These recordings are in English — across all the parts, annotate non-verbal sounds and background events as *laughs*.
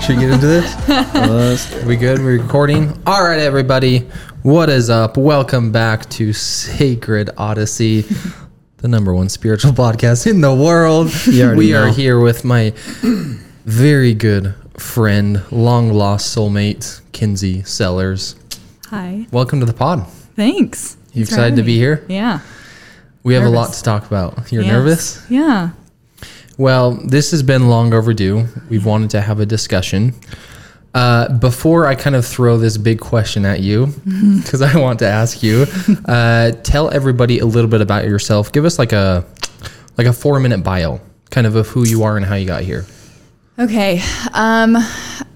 Should we get into this? *laughs* we good? We're recording. All right, everybody. What is up? Welcome back to Sacred Odyssey, the number one spiritual podcast in the world. We are here with my very good friend, long lost soulmate, Kenzie Sellers. Hi. Welcome to the pod. Thanks. You Thanks for excited having to be me. here? Yeah. We have a lot Nervous. to talk about. You're Yes. nervous? Yeah. Well, this has been long overdue. We've wanted to have a discussion. Uh, before I kind of throw this big question at you, *laughs* because I want to ask you, uh, tell everybody a little bit about yourself. Give us like a like a four minute bio, kind of of who you are and how you got here. Okay. Um,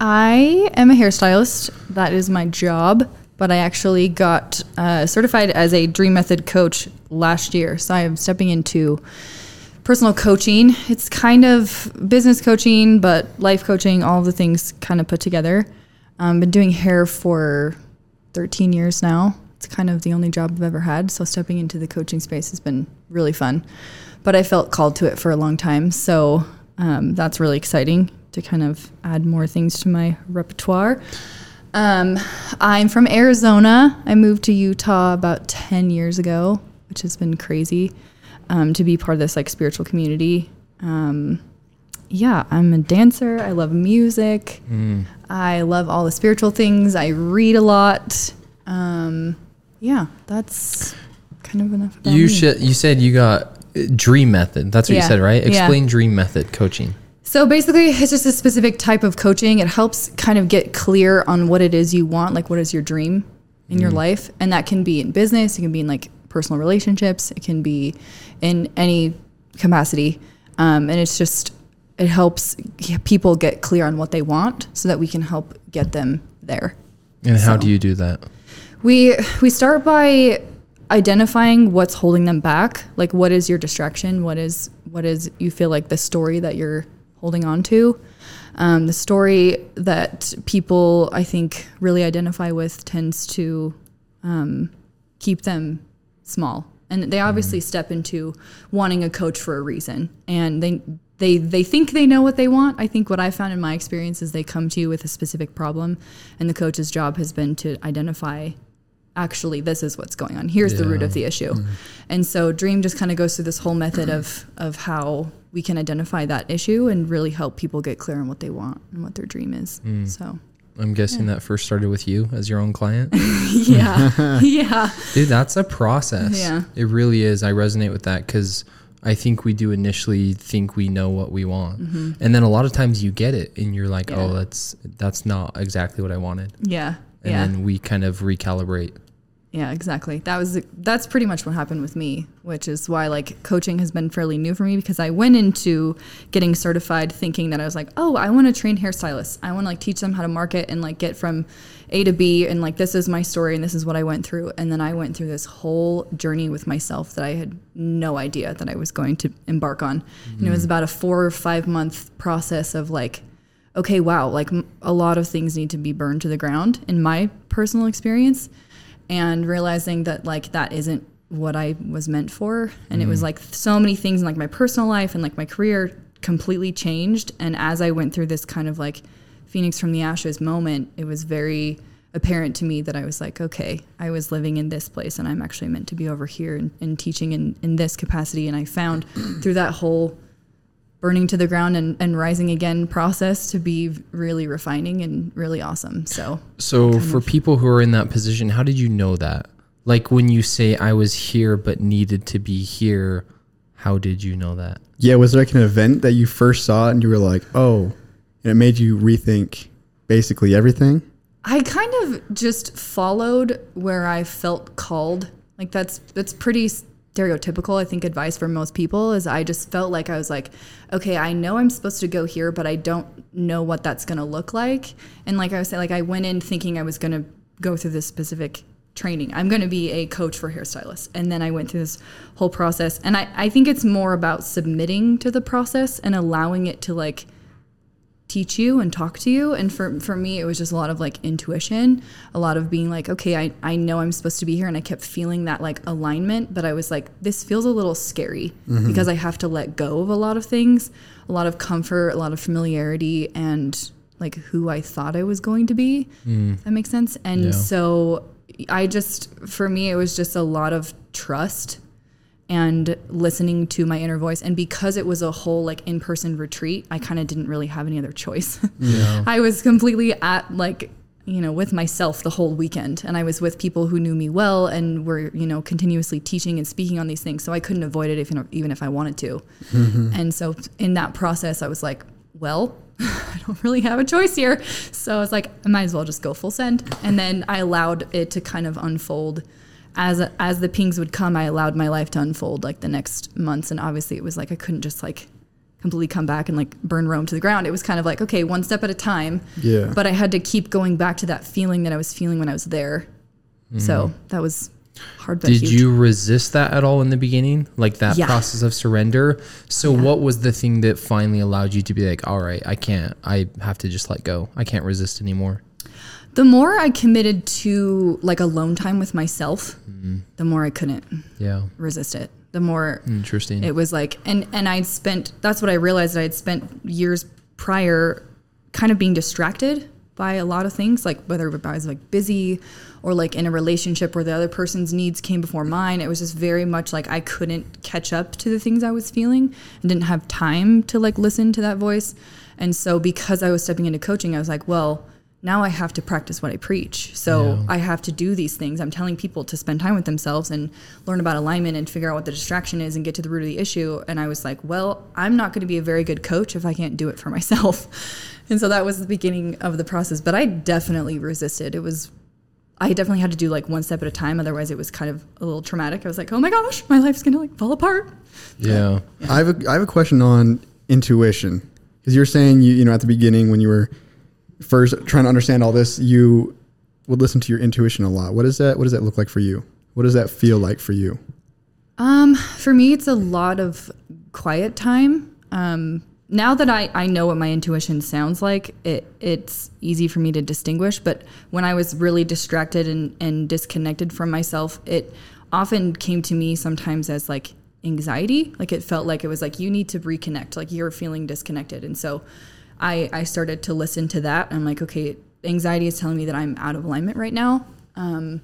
I am a hairstylist. That is my job. But I actually got uh, certified as a Dream Method coach last year. So I am stepping into personal coaching. It's kind of business coaching, but life coaching, all the things kind of put together. Um, been doing hair for 13 years now. It's kind of the only job I've ever had. So stepping into the coaching space has been really fun. But I felt called to it for a long time. So um, that's really exciting to kind of add more things to my repertoire. Um, I'm from Arizona. I moved to Utah about 10 years ago, which has been crazy um, to be part of this like spiritual community. Um, yeah, I'm a dancer. I love music. I love all the spiritual things. I read a lot. Um, yeah, that's kind of enough about You me. should. You said you got uh, Dream Method. That's what you said, right? Yeah. Explain Dream Method coaching. So basically, it's just a specific type of coaching. It helps kind of get clear on what it is you want, like what is your dream in your life. And that can be in business, it can be in like personal relationships, it can be in any capacity. Um, and it's just, it helps people get clear on what they want so that we can help get them there. And how do you do that? We we start by identifying what's holding them back. Like what is your distraction? What is what is you feel like the story that you're holding on to? Um, the story that people I think really identify with tends to um, keep them small, and they obviously mm-hmm. step into wanting a coach for a reason, and they. They, they think they know what they want. I think what I found in my experience is they come to you with a specific problem, and the coach's job has been to identify actually this is what's going on. Here's the root of the issue. Mm-hmm. And so dream just kind of goes through this whole method of of how we can identify that issue and really help people get clear on what they want and what their dream is. Mm. So I'm guessing that first started with you as your own client. *laughs* yeah *laughs* yeah Dude, that's a process. Yeah. It really is. I resonate with that because I think we do initially think we know what we want. And then a lot of times you get it and you're like, Mm-hmm. Yeah. oh, that's that's not exactly what I wanted. yeah And yeah then we kind of recalibrate. Yeah, exactly. That was that's pretty much what happened with me, which is why like coaching has been fairly new for me because I went into getting certified thinking that I was like, "Oh, I want to train hairstylists. I want to like teach them how to market and like get from A to B and like this is my story and this is what I went through." And then I went through this whole journey with myself that I had no idea that I was going to embark on. And it mm-hmm. was about a 4 or 5 month process of like okay, wow, like a lot of things need to be burned to the ground in my personal experience and realizing that like that isn't what I was meant for. And it was mm-hmm. like so many things in like my personal life and like my career completely changed. And as I went through this kind of like phoenix from the ashes moment it was very apparent to me that I was like okay I was living in this place and I'm actually meant to be over here and, and teaching in, in this capacity. And I found through that whole burning to the ground and, and rising again process to be really refining and really awesome so So for people who are in that position, how did you know that? Like when you say I was here but needed to be here, how did you know that? Yeah, was there like an event that you first saw and you were like, oh, and it made you rethink basically everything? I kind of just followed where I felt called. Like that's that's pretty stereotypical. I think advice for most people is I just felt like I was like, okay, I know I'm supposed to go here, but I don't know what that's gonna look like. And like I was saying, like I went in thinking I was gonna go through this specific training. I'm gonna be a coach for hairstylists. And then I went through this whole process. And I, I think it's more about submitting to the process and allowing it to like teach you and talk to you and for for me it was just a lot of like intuition a lot of being like okay I, I know i'm supposed to be here and i kept feeling that like alignment but i was like this feels a little scary mm-hmm. because i have to let go of a lot of things a lot of comfort a lot of familiarity and like who I thought I was going to be. Mm. If that makes sense. And Yeah. so I just, for me, it was just a lot of trust and listening to my inner voice. And because it was a whole like in person retreat, I kind of didn't really have any other choice. *laughs* I was completely at like, you know, with myself the whole weekend. And I was with people who knew me well and were, you know, continuously teaching and speaking on these things. So I couldn't avoid it if, you know, even if I wanted to. Mm-hmm. And so in that process, I was like, well, *laughs* I don't really have a choice here. So I was like, I might as well just go full send. And then I allowed it to kind of unfold as as the pings would come. I allowed my life to unfold like the next months. And obviously, it was like I couldn't just like completely come back and like burn Rome to the ground. It was kind of like okay, one step at a time. Yeah. But I had to keep going back to that feeling that I was feeling when I was there. So mm-hmm. that was hard. But Did huge. you resist that at all in the beginning? Like that Yeah. process of surrender? So what was the thing that finally allowed you to be like, all right, I can't, I have to just let go. I can't resist anymore. The more I committed to like alone time with myself, mm-hmm. the more I couldn't Yeah. resist it. The more Interesting. it was like and and I'd spent that's what I realized I had spent years prior kind of being distracted by a lot of things like whether I was like busy or like in a relationship where the other person's needs came before mine it was just very much like I couldn't catch up to the things I was feeling and didn't have time to like listen to that voice and so because I was stepping into coaching I was like well now I have to practice what I preach. So Yeah. I have to do these things. I'm telling people to spend time with themselves and learn about alignment and figure out what the distraction is and get to the root of the issue. And I was like, well, I'm not going to be a very good coach if I can't do it for *laughs* myself. And so that was the beginning of the process. But I definitely resisted. It was, I definitely had to do like one step at a time. Otherwise, it was kind of a little traumatic. I was like, oh my gosh, my life's going to like fall apart. yeah. I have a I have a question on intuition because you're saying you you know at the beginning when you were first trying to understand all this you would listen to your intuition a lot. What is that? What does that look like for you? What does that feel like for you? Um, for me, it's a lot of quiet time. Um, now that I, I know what my intuition sounds like, it it's easy for me to distinguish. But when I was really distracted and, and disconnected from myself, it often came to me sometimes as like anxiety. Like it felt like it was like you need to reconnect, like you're feeling disconnected. And so I I started to listen to that. I'm like, okay, anxiety is telling me that I'm out of alignment right now. Um,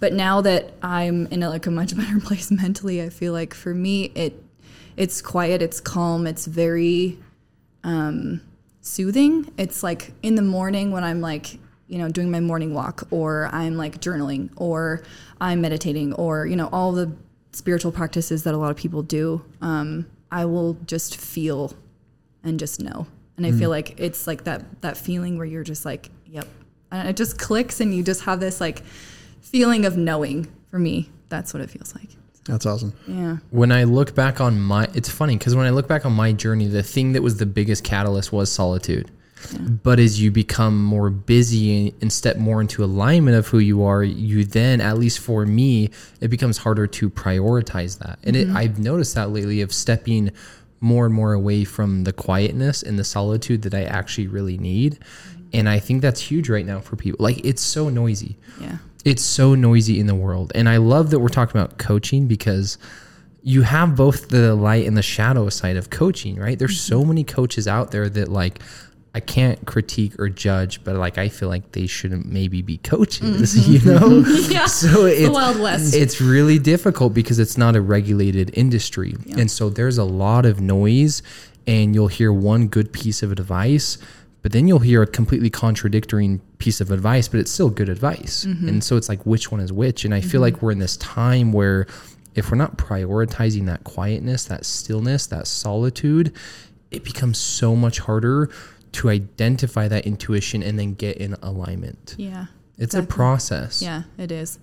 but now that I'm in a, like a much *laughs* better place mentally, I feel like for me it it's quiet, it's calm, it's very um, soothing. It's like in the morning when I'm like you know doing my morning walk, or I'm like journaling, or I'm meditating, or you know all the spiritual practices that a lot of people do. Um, I will just feel and just know, and I feel mm. like it's like that that feeling where you're just like, yep, and it just clicks, and you just have this like feeling of knowing. For me, that's what it feels like. That's awesome. Yeah. When I look back on my, it's funny because when I look back on my journey, the thing that was the biggest catalyst was solitude. But as you become more busy and, and step more into alignment of who you are, you then, at least for me, it becomes harder to prioritize that. And it, mm-hmm. I've noticed that lately of stepping more and more away from the quietness and the solitude that I actually really need. And I think that's huge right now for people. Like it's so noisy Yeah. it's so noisy in the world and i love that we're talking about coaching because you have both the light and the shadow side of coaching right there's so mm-hmm. many coaches out there that like i can't critique or judge but like i feel like they shouldn't maybe be coaches mm-hmm. *laughs* you know? *laughs* Yeah. so it's Wild West. it's really difficult because it's not a regulated industry. And so there's a lot of noise and you'll hear one good piece of advice but then you'll hear a completely contradictory piece of advice but it's still good advice. Mm-hmm. And so it's like which one is which? And i feel mm-hmm. like we're in this time where if we're not prioritizing that quietness that stillness that solitude it becomes so much harder to identify that intuition and then get in alignment Yeah. it's a process Yeah, it is.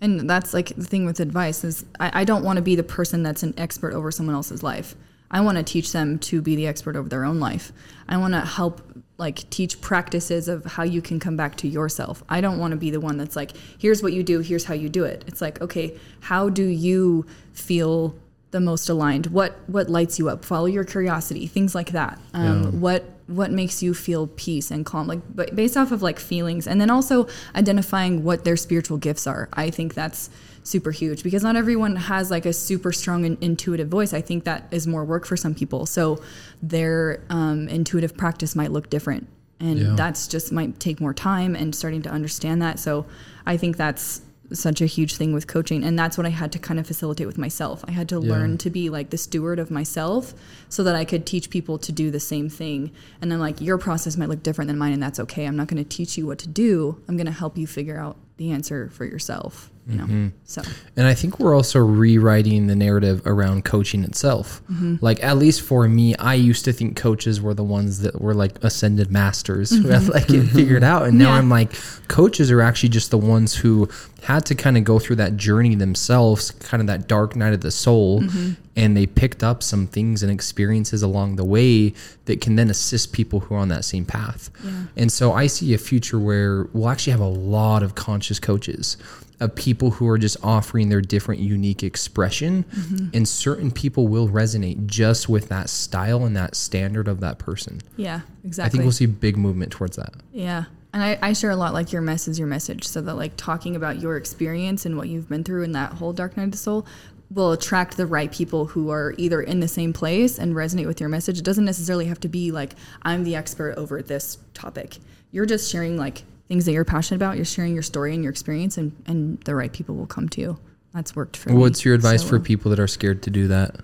And that's like the thing with advice is I, I don't want to be the person that's an expert over someone else's life. I want to teach them to be the expert over their own life. I want to help like teach practices of how you can come back to yourself. I don't want to be the one that's like, here's what you do, here's how you do it. It's like, okay, how do you feel the most aligned? What what lights you up? Follow your curiosity, things like that. Um, Yeah. What what makes you feel peace and calm? Like, but based off of like feelings, and then also identifying what their spiritual gifts are. I think that's super huge because not everyone has like a super strong and intuitive voice. I think that is more work for some people. So their um, intuitive practice might look different. and Yeah. that's just might take more time and starting to understand that. So I think that's such a huge thing with coaching and that's what I had to kind of facilitate with myself. I had to Yeah. learn to be like the steward of myself so that I could teach people to do the same thing. And then like your process might look different than mine and that's okay. I'm not going to teach you what to do. I'm going to help you figure out the answer for yourself, you know. Mm-hmm. So And I think we're also rewriting the narrative around coaching itself. Mm-hmm. Like at least for me, I used to think coaches were the ones that were like ascended masters who *laughs* had mm-hmm. like it figured out. And now Yeah. I'm like, coaches are actually just the ones who had to kind of go through that journey themselves, kind of that dark night of the soul, mm-hmm. and they picked up some things and experiences along the way that can then assist people who are on that same path. And so I see a future where we'll actually have a lot of conscious coaches of people who are just offering their different unique expression mm-hmm. and certain people will resonate just with that style and that standard of that person. yeah, exactly I think we'll see big movement towards that. Yeah. And I, I share a lot like your mess is your message. So that like talking about your experience and what you've been through in that whole dark night of the soul will attract the right people who are either in the same place and resonate with your message. It doesn't necessarily have to be like I'm the expert over this topic. You're just sharing like things that you're passionate about. You're sharing your story and your experience and, and the right people will come to you. That's worked for me. What's your advice so for people that are scared to do that?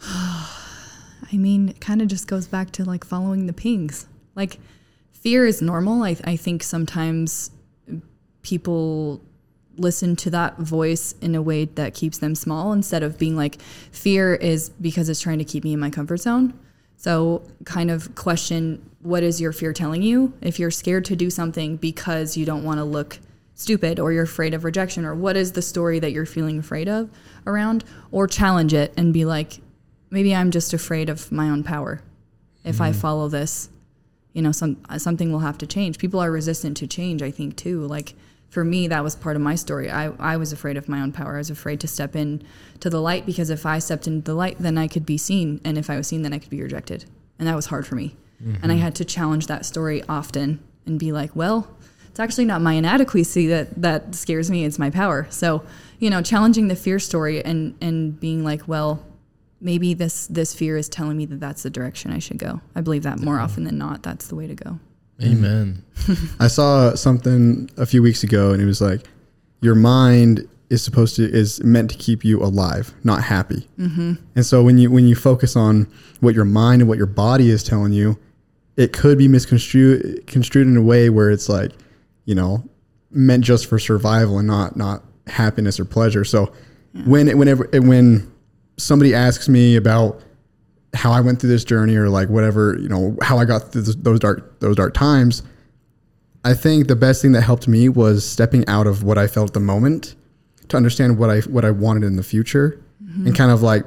*sighs* I mean, it kind of just goes back to like following the pings. Like, fear is normal. I, I think sometimes people listen to that voice in a way that keeps them small instead of being like, fear is because it's trying to keep me in my comfort zone. So, kind of question what is your fear telling you? If you're scared to do something because you don't want to look stupid or you're afraid of rejection, or what is the story that you're feeling afraid of around, or challenge it and be like, maybe I'm just afraid of my own power. If I mm-hmm. follow this, you know, some something will have to change. People are resistant to change, I think too. Like for me, that was part of my story. I, I was afraid of my own power. I was afraid to step in to the light because if I stepped into the light, then I could be seen. And if I was seen, then I could be rejected. And that was hard for me. Mm-hmm. And I had to challenge that story often and be like, well, it's actually not my inadequacy that, that scares me, it's my power. So, you know, challenging the fear story and, and being like, well, maybe this this fear is telling me that that's the direction I should go. I believe that more mm-hmm. often than not, that's the way to go. Amen. *laughs* I saw something a few weeks ago, and it was like, your mind is supposed to is meant to keep you alive, not happy. Mm-hmm. And so when you when you focus on what your mind and what your body is telling you, it could be misconstrued construed in a way where it's like, you know, meant just for survival and not not happiness or pleasure. So when whenever when somebody asks me about how I went through this journey or like whatever, you know, how I got through those dark those dark times, I think the best thing that helped me was stepping out of what I felt at the moment to understand what I what I wanted in the future mm-hmm. and kind of like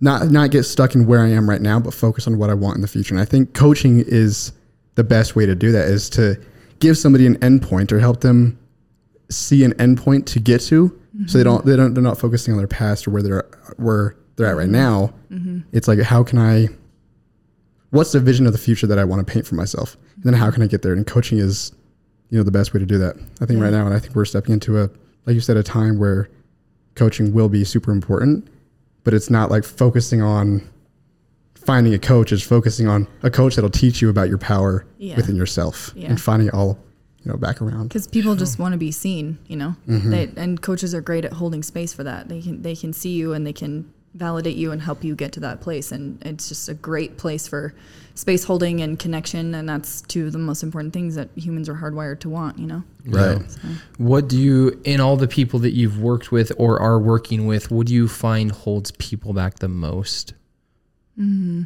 not not get stuck in where I am right now, but focus on what I want in the future. And I think coaching is the best way to do that is to give somebody an endpoint or help them see an endpoint to get to so they mm-hmm. don't they don't they're not focusing on their past or where they're where they're at right mm-hmm. now. It's like how can I what's the vision of the future that I want to paint for myself? And then how can I get there? And coaching is, you know, the best way to do that. I think right now, and I think we're stepping into a, like you said, a time where coaching will be super important, but it's not like focusing on finding a coach. It's focusing on a coach that'll teach you about your power Yeah. within yourself Yeah. and finding it all, you know, back around. because people just want to be seen you know mm-hmm. they, and coaches are great at holding space for that they can they can see you and they can validate you and help you get to that place. And it's just a great place for space holding and connection. And that's two of the most important things that humans are hardwired to want you know? Right. so, What do you, in all the people that you've worked with or are working with, what do you find holds people back the most? Hmm.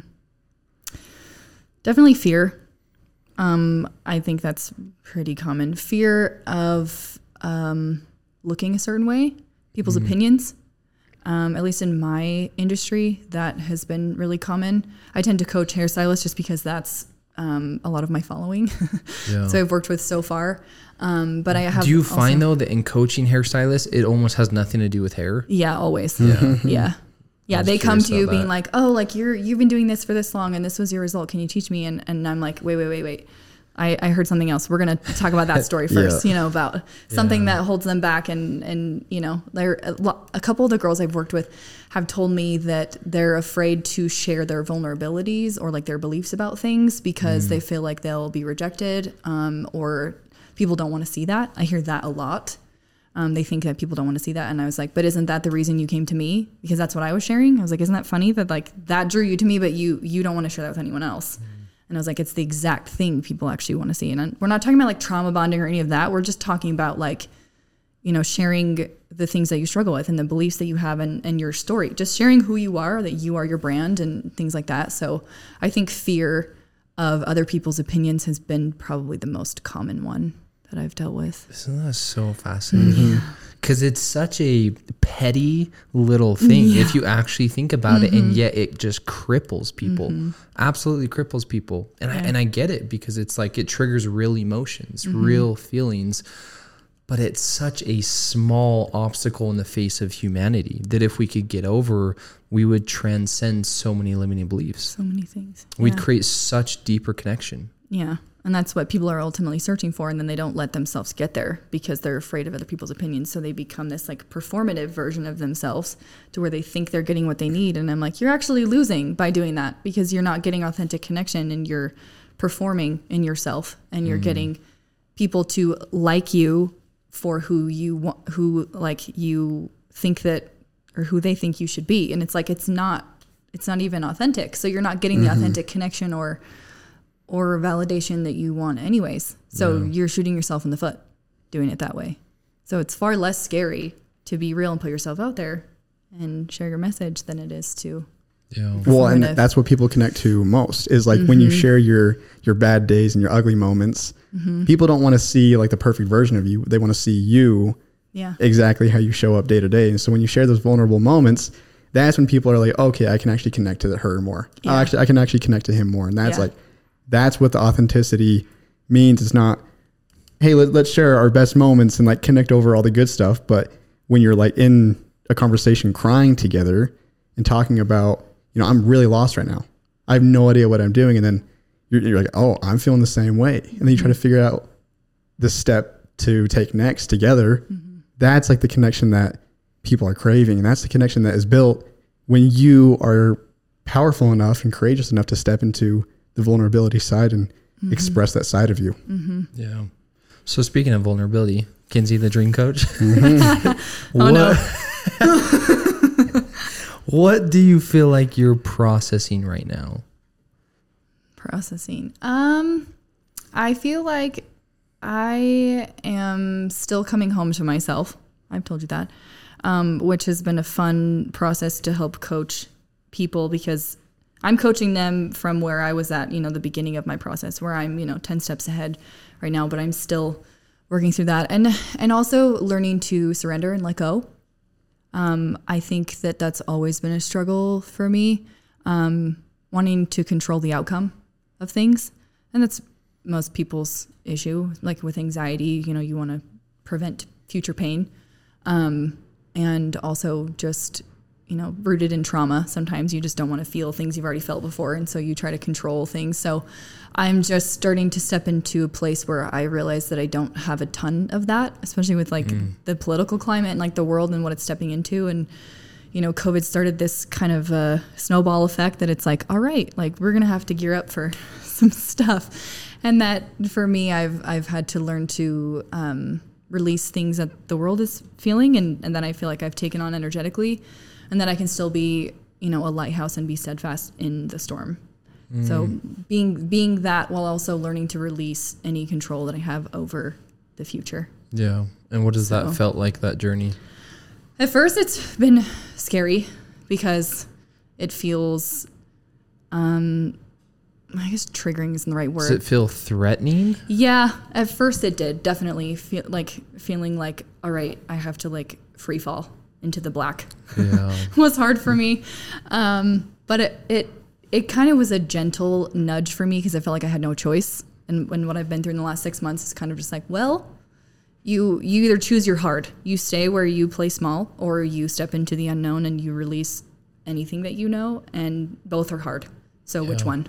definitely fear. Um, i think that's pretty common. Fear of um, looking a certain way people's opinions um, at least in my industry that has been really common i tend to coach hairstylists just because that's um, a lot of my following *laughs* Yeah. so i've worked with so far um, but i have do you find though that in coaching hairstylists, it almost has nothing to do with hair? Yeah, always. Yeah. *laughs* Yeah. Yeah. They come to you being that. like, Oh, like you're you've been doing this for this long and this was your result. Can you teach me? And and I'm like, wait, wait, wait, wait. I, I heard something else. We're gonna talk about that story *laughs* first. Yeah. You know about something Yeah. that holds them back, and and you know, there a, couple of the girls I've worked with have told me that they're afraid to share their vulnerabilities or like their beliefs about things because they feel like they'll be rejected, um, or people don't want to see that. I hear that a lot. Um, they think that people don't want to see that, and I was like, but isn't that the reason you came to me? Because that's what I was sharing. I was like, isn't that funny that like that drew you to me, but you you don't want to share that with anyone else? And I was like, it's the exact thing people actually want to see. And we're not talking about like trauma bonding or any of that. We're just talking about like, you know, sharing the things that you struggle with and the beliefs that you have and, and your story. Just sharing who you are, that you are your brand and things like that. So I think fear of other people's opinions has been probably the most common one that I've dealt with. Isn't that so fascinating? Mm-hmm. Because it's such a petty little thing mm-hmm. if you actually think about it, and mm-hmm. yet it just cripples people. Mm-hmm. Absolutely cripples people, and I and I get it because it's like it triggers real emotions, real feelings. But it's such a small obstacle in the face of humanity that if we could get over, we would transcend so many limiting beliefs. So many things. We'd Yeah. create such deeper connection. Yeah. And that's what people are ultimately searching for. And then they don't let themselves get there because they're afraid of other people's opinions. So they become this like performative version of themselves to where they think they're getting what they need. And I'm like, you're actually losing by doing that because you're not getting authentic connection and you're performing in yourself and you're mm. getting people to like you for who you want, who like you think that or who they think you should be. And it's like, it's not, it's not even authentic. So you're not getting the mm-hmm. authentic connection or, or validation that you want anyways. So you're shooting yourself in the foot doing it that way. So it's far less scary to be real and put yourself out there and share your message than it is to Yeah. Well, and that's what people connect to most is like when you mm-hmm. share your your bad days and your ugly moments. Mm-hmm. People don't want to see like the perfect version of you. They want to see you yeah. exactly how you show up day to day. And so when you share those vulnerable moments, that's when people are like, okay, I can actually connect to her more. I Yeah. actually, I can actually connect to him more. And that's Yeah. like, that's what the authenticity means. It's not, hey, let, let's share our best moments and like connect over all the good stuff. But when you're like in a conversation crying together and talking about, you know, I'm really lost right now. I have no idea what I'm doing. And then you're, you're like, oh, I'm feeling the same way. And then you try to figure out the step to take next together. Mm-hmm. That's like the connection that people are craving. And that's the connection that is built when you are powerful enough and courageous enough to step into the vulnerability side and express that side of you. Yeah. So speaking of vulnerability, Kenzie, the dream coach. *laughs* Oh, what, no. *laughs* what do you feel like you're processing right now? Processing. Um, I feel like I am still coming home to myself. I've told you that, um, which has been a fun process to help coach people because I'm coaching them from where I was at, you know, the beginning of my process, where I'm, you know, 10 steps ahead right now, but I'm still working through that and and also learning to surrender and let go. Um, I think that that's always been a struggle for me, um, wanting to control the outcome of things, and that's most people's issue. Like with anxiety, you know, you want to prevent future pain, um, and also just you know rooted in trauma. Sometimes you just don't want to feel things you've already felt before, and so you try to control things. So I'm just starting to step into a place where I realize that I don't have a ton of that, especially with like the political climate and like the world and what it's stepping into. And, you know, COVID started this kind of uh, snowball effect that it's like, all right, like we're going to have to gear up for *laughs* some stuff. And that for me, I've, I've had to learn to um, release things that the world is feeling and, and that I feel like I've taken on energetically and that I can still be, you know, a lighthouse and be steadfast in the storm. So being being that while also learning to release any control that I have over the future. Yeah. And what does that felt like that journey? At first it's been scary because it feels um I guess triggering isn't the right word. Does it feel threatening? yeah, at first it did definitely feel like feeling like all right, I have to like free fall into the black. Yeah. *laughs* was hard for me. Um, but it it it kind of was a gentle nudge for me because I felt like I had no choice. And when what I've been through in the last six months is kind of just like, well, you you either choose your hard, you stay where you play small, or you step into the unknown and you release anything that you know, and both are hard. So which one?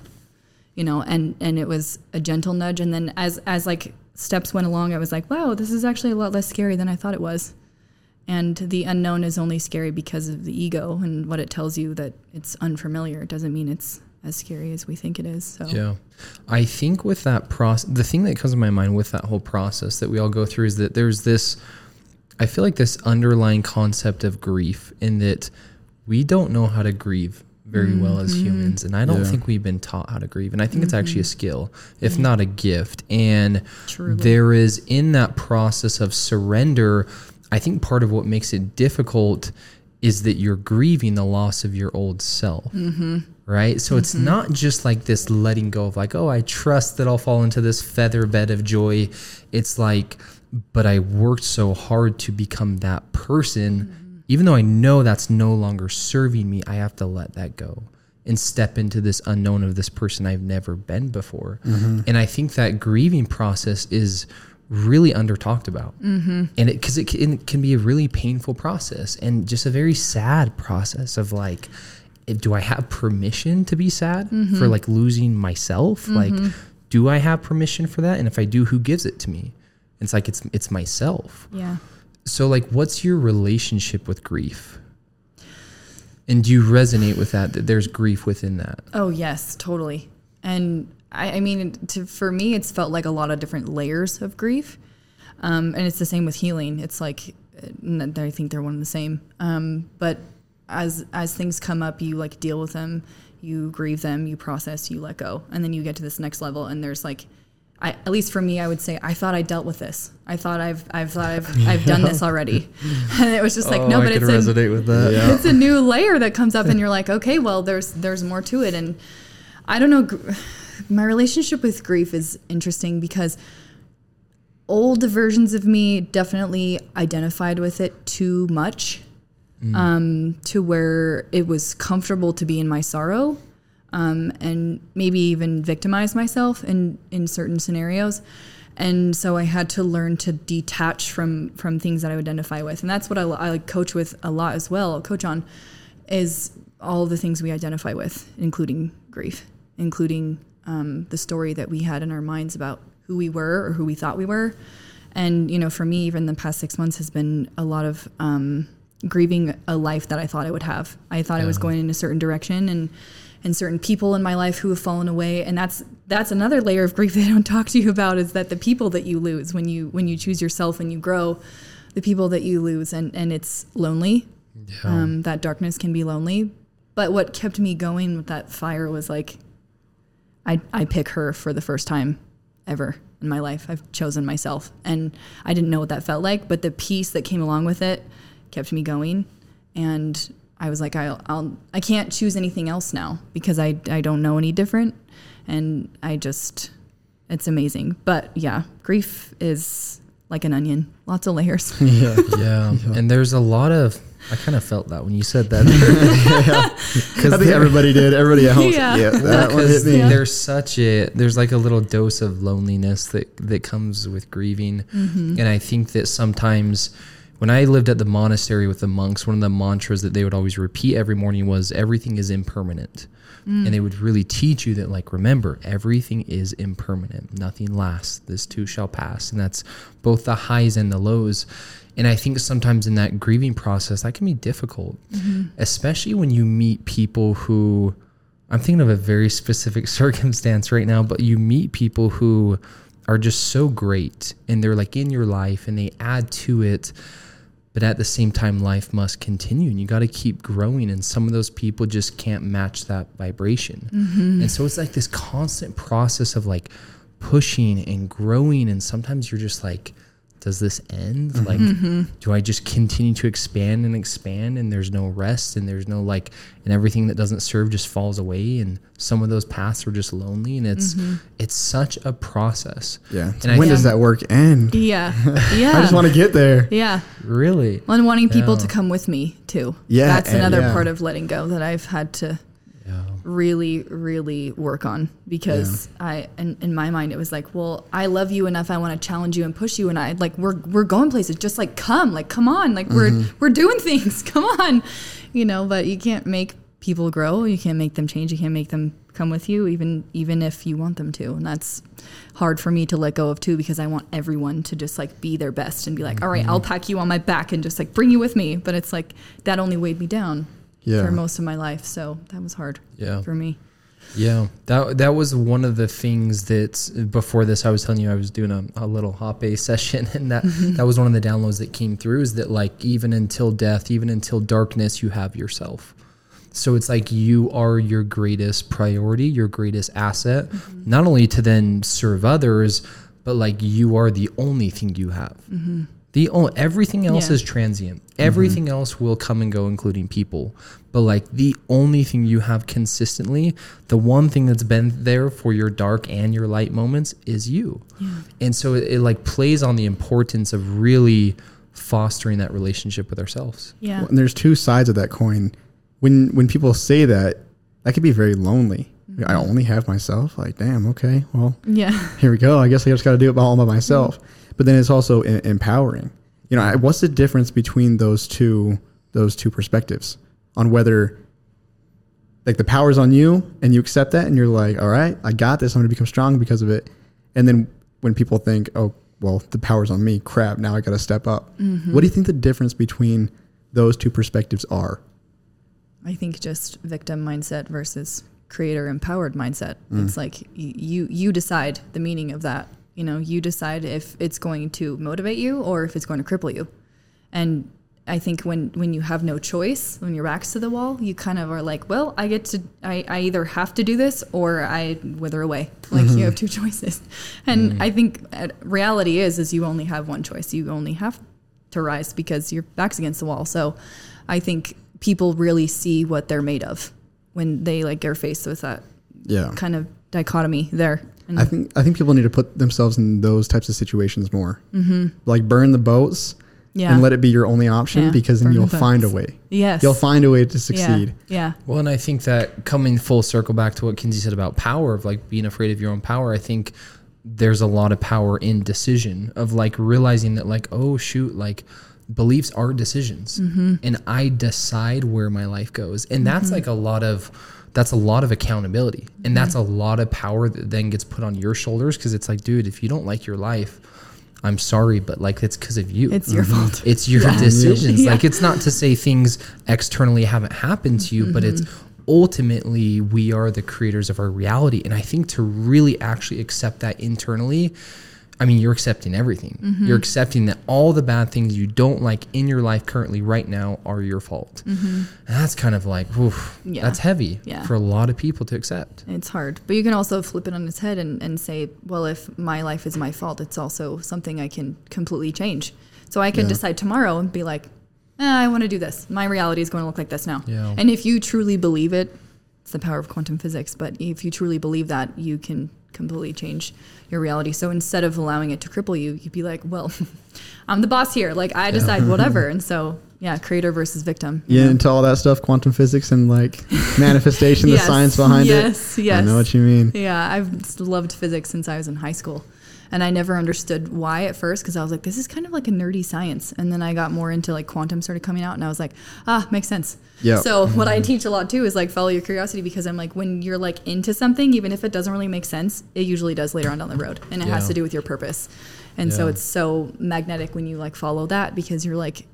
you know, and and it was a gentle nudge. And then as as like steps went along, I was like, wow, this is actually a lot less scary than I thought it was. And the unknown is only scary because of the ego and what it tells you that it's unfamiliar. It doesn't mean it's as scary as we think it is. So Yeah. I think with that process, the thing that comes to my mind with that whole process that we all go through is that there's this, I feel like this underlying concept of grief in that we don't know how to grieve very well as mm-hmm. humans. And I don't Yeah. think we've been taught how to grieve. And I think it's actually a mm-hmm. skill, if not a gift. And Truly. there is in that process of surrender, I think part of what makes it difficult is that you're grieving the loss of your old self mm-hmm. right? So it's mm-hmm. not just like this letting go of like, oh, I trust that I'll fall into this feather bed of joy. It's like, but I worked so hard to become that person, mm-hmm. even though I know that's no longer serving me, I have to let that go and step into this unknown of this person I've never been before. And I think that grieving process is really under talked about mm-hmm. and it because it, can- it can be a really painful process and just a very sad process of like do I have permission to be sad mm-hmm. for like losing myself? Mm-hmm. Like, do I have permission for that? And if I do, who gives it to me? It's like it's it's myself. yeah. So like, what's your relationship with grief? And do you resonate with that? That there's grief within that. Oh yes, totally. And I, I mean, to, for me, it's felt like a lot of different layers of grief, um, and it's the same with healing. It's like uh, n- I think they're one and the same. Um, but as as things come up, you like deal with them, you grieve them, you process, you let go, and then you get to this next level. And there's like, I, at least for me, I would say I thought I dealt with this. I thought I've I've thought I've I've done this *laughs* already, *laughs* and it was just like no, but it's a, with that. Yeah. it's a new layer that comes up and you're like okay well there's there's more to it and i don't know gr- my relationship with grief is interesting because old versions of me definitely identified with it too much um, to where it was comfortable to be in my sorrow um, and maybe even victimize myself in, in certain scenarios. And so I had to learn to detach from from things that I identify with, and that's what I, I coach with a lot as well. Coach on is all the things we identify with, including grief, including um, the story that we had in our minds about who we were or who we thought we were. And you know, for me, even the past six months has been a lot of um, grieving a life that I thought I would have. I thought I was going in a certain direction, and and certain people in my life who have fallen away. And that's that's another layer of grief *laughs* they don't talk to you about is that the people that you lose when you when you choose yourself and you grow, the people that you lose, and and it's lonely. Um, that darkness can be lonely. But what kept me going with that fire was like, I I pick her for the first time ever in my life. I've chosen myself, and I didn't know what that felt like, but the peace that came along with it kept me going, and I was like, I'll, I'll I can't choose anything else now because I I don't know any different, and I just it's amazing. But yeah, grief is like an onion, lots of layers. *laughs* yeah. Yeah. And there's a lot of I kind of felt that when you said that. *laughs* Because I think everybody did. Everybody else. Yeah. Yeah. that one hit because me. there's such a there's like a little dose of loneliness that that comes with grieving mm-hmm. and i think that sometimes when i lived at the monastery with the monks one of the mantras that they would always repeat every morning was everything is impermanent mm. and they would really teach you that like remember everything is impermanent nothing lasts this too shall pass and that's both the highs and the lows and i think sometimes in that grieving process that can be difficult mm-hmm. especially when you meet people who I'm thinking of a very specific *laughs* circumstance right now, but you meet people who are just so great and they're like in your life and they add to it. But at the same time, life must continue and you got to keep growing. And some of those people just can't match that vibration. Mm-hmm. And so it's like this constant process of like pushing and growing. And sometimes you're just like, does this end? Mm-hmm. Like, mm-hmm. do I just continue to expand and expand and there's no rest and there's no like, and everything that doesn't serve just falls away and some of those paths are just lonely and it's, mm-hmm. it's such a process. yeah. And I when does think- that work end? yeah, *laughs* yeah. I just want to get there. yeah. Really? and wanting people Yeah. to come with me too. Yeah, that's another yeah. part of letting go that I've had to Yeah. Really, really work on because I, in, in my mind, it was like, well, I love you enough. I want to challenge you and push you, and I like we're we're going places. Just like come, like come on, like we're mm-hmm. we're doing *laughs* things. Come on, you know. But you can't make people grow. You can't make them change. You can't make them come with you, even even if you want them to. And that's hard for me to let go of too, because I want everyone to just like be their best and be like, all right, I'll mm-hmm. pack you on my back and just like bring you with me. But it's like that only weighed me down Yeah. for most of my life. So that was hard Yeah. for me. Yeah, that that was one of the things that before this I was telling you I was doing a, a little hapé *laughs* session and that mm-hmm. that was one of the downloads that came through is that like even until death, even until darkness, you have yourself. So it's like you are your greatest priority, your greatest asset, mm-hmm. not only to then serve others, but like you are the only thing you have. Mm-hmm. The only, everything else Yeah. is transient. Everything mm-hmm. else will come and go, including people. But like the only thing you have consistently, the one thing that's been there for your dark and your light moments is you. And so it, it like plays on the importance of really fostering that relationship with ourselves. Yeah. And there's two sides of that coin. When when people say that, that could be very lonely. Mm-hmm. I only have myself. Like, damn, okay, well, Yeah. here we go. I guess I just got to do it all by myself. Mm-hmm. But then it's also e- empowering. You know, what's the difference between those two those two perspectives on whether like the power's on you and you accept that and you're like, all right, I got this. I'm going to become strong because of it. And then when people think, oh, well, the power's on me, crap, now I got to step up. What do you think the difference between those two perspectives are? I think just victim mindset versus creator empowered mindset. Mm. It's like y- you you decide the meaning of that. You know, you decide if it's going to motivate you or if it's going to cripple you. And I think when when you have no choice, when your back's to the wall, you kind of are like, well, I get to I, I either have to do this or I wither away. Like Mm-hmm. you have two *laughs* choices. And I think uh, reality is is you only have one choice. You only have to rise because your back's against the wall. So I think people really see what they're made of when they like are faced with that Yeah. kind of dichotomy there. And I think I think people need to put themselves in those types of situations more. Mm-hmm. Like burn the boats yeah. and let it be your only option Yeah, because then burn you'll find a way. yes. You'll find a way to succeed. Yeah. Well, and I think that coming full circle back to what Kenzie said about power, of like being afraid of your own power, I think there's a lot of power in decision of like realizing that, like, oh, shoot, like beliefs are decisions and I decide where my life goes. And that's like a lot of. That's a lot of accountability, and mm-hmm. that's a lot of power that then gets put on your shoulders because it's like, dude, if you don't like your life, I'm sorry, but like it's because of you. It's your fault. *laughs* It's your Yeah. decisions. *laughs* Yeah. Like it's not to say things externally haven't happened to you, but it's mm-hmm. ultimately we are the creators of our reality. And I think to really actually accept that internally, I mean, you're accepting everything. You're accepting that all the bad things you don't like in your life currently right now are your fault. And that's kind of like, oof, Yeah. that's heavy Yeah. for a lot of people to accept. It's hard. But you can also flip it on its head and, and say, well, if my life is my fault, it's also something I can completely change. So I can Yeah. decide tomorrow and be like, eh, I want to do this. My reality is going to look like this now. Yeah. And if you truly believe it, it's the power of quantum physics. But if you truly believe that, you can completely change your reality. So instead of allowing it to cripple you, you'd be like, well, *laughs* I'm the boss here. Like I decide *laughs* whatever. And so, yeah, creator versus victim. Yeah, know? into all that stuff, quantum physics and like *laughs* manifestation, Yes, the science behind yes, it. Yes, yes. I know what you mean. Yeah, I've loved physics since I was in high school. And I never understood why at first because I was like, this is kind of like a nerdy science. And then I got more into like quantum started coming out and I was like, ah, makes sense. Yeah. So what I teach a lot too is like follow your curiosity because I'm like, when you're like into something, even if it doesn't really make sense, it usually does later on down the road. And it has to do with your purpose. And so it's so magnetic when you like follow that because you're like,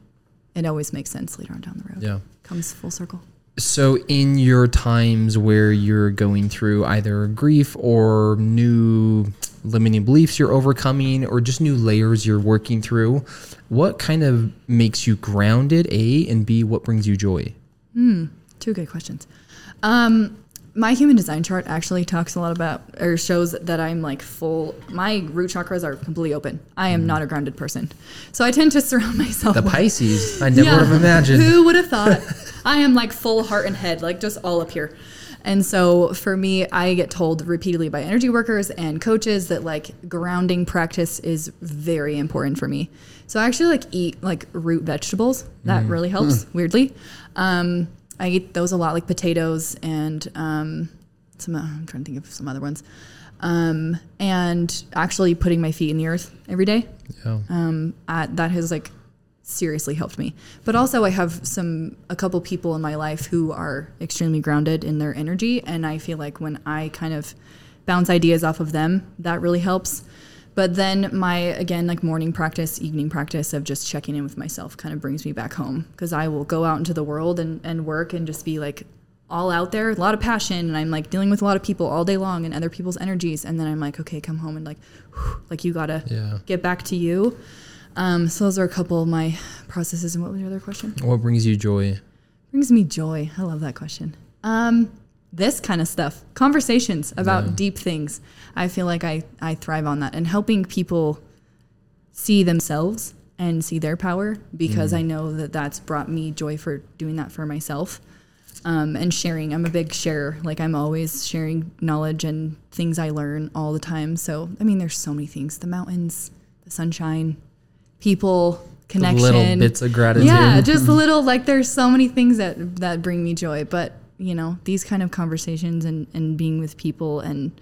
it always makes sense later on down the road. Yeah. Comes full circle. So, in your times where you're going through either grief or new limiting beliefs you're overcoming, or just new layers you're working through, what kind of makes you grounded? A and B, what brings you joy? Two good questions. Um, my human design chart actually talks a lot about or shows that I'm like full. My root chakras are completely open. I am mm-hmm. not a grounded person, so I tend to surround *laughs* myself. The with- Pisces. I never Yeah. would have imagined. Who would have thought? I am like full heart and head, like just all up here. And so for me, I get told repeatedly by energy workers and coaches that like grounding practice is very important for me. So I actually like eat like root vegetables. That mm. really helps, hmm. weirdly. Um, I eat those a lot, like potatoes and um, some. uh, I'm trying to think of some other ones. Um, and actually putting my feet in the earth every day Yeah. um, I, that has like seriously helped me. But also I have some a couple people in my life who are extremely grounded in their energy and I feel like when I kind of bounce ideas off of them, that really helps. But then my again like morning practice, evening practice of just checking in with myself kind of brings me back home because I will go out into the world and, and work and just be like all out there, a lot of passion, and I'm like dealing with a lot of people all day long and other people's energies, and then I'm like, okay, come home and like, whew, like you gotta Yeah. get back to you. Um, so those are a couple of my processes. And what was your other question? What brings you joy? Brings me joy. I love that question. Um, this kind of stuff, conversations about deep things. I feel like I I thrive on that and helping people see themselves and see their power because I know that that's brought me joy for doing that for myself. Um, and sharing. I'm a big sharer. Like I'm always sharing knowledge and things I learn all the time. So I mean, there's so many things: the mountains, the sunshine, people, The connection, little bits of gratitude. yeah, just a little like there's so many things that that bring me joy, but you know, these kind of conversations and and being with people and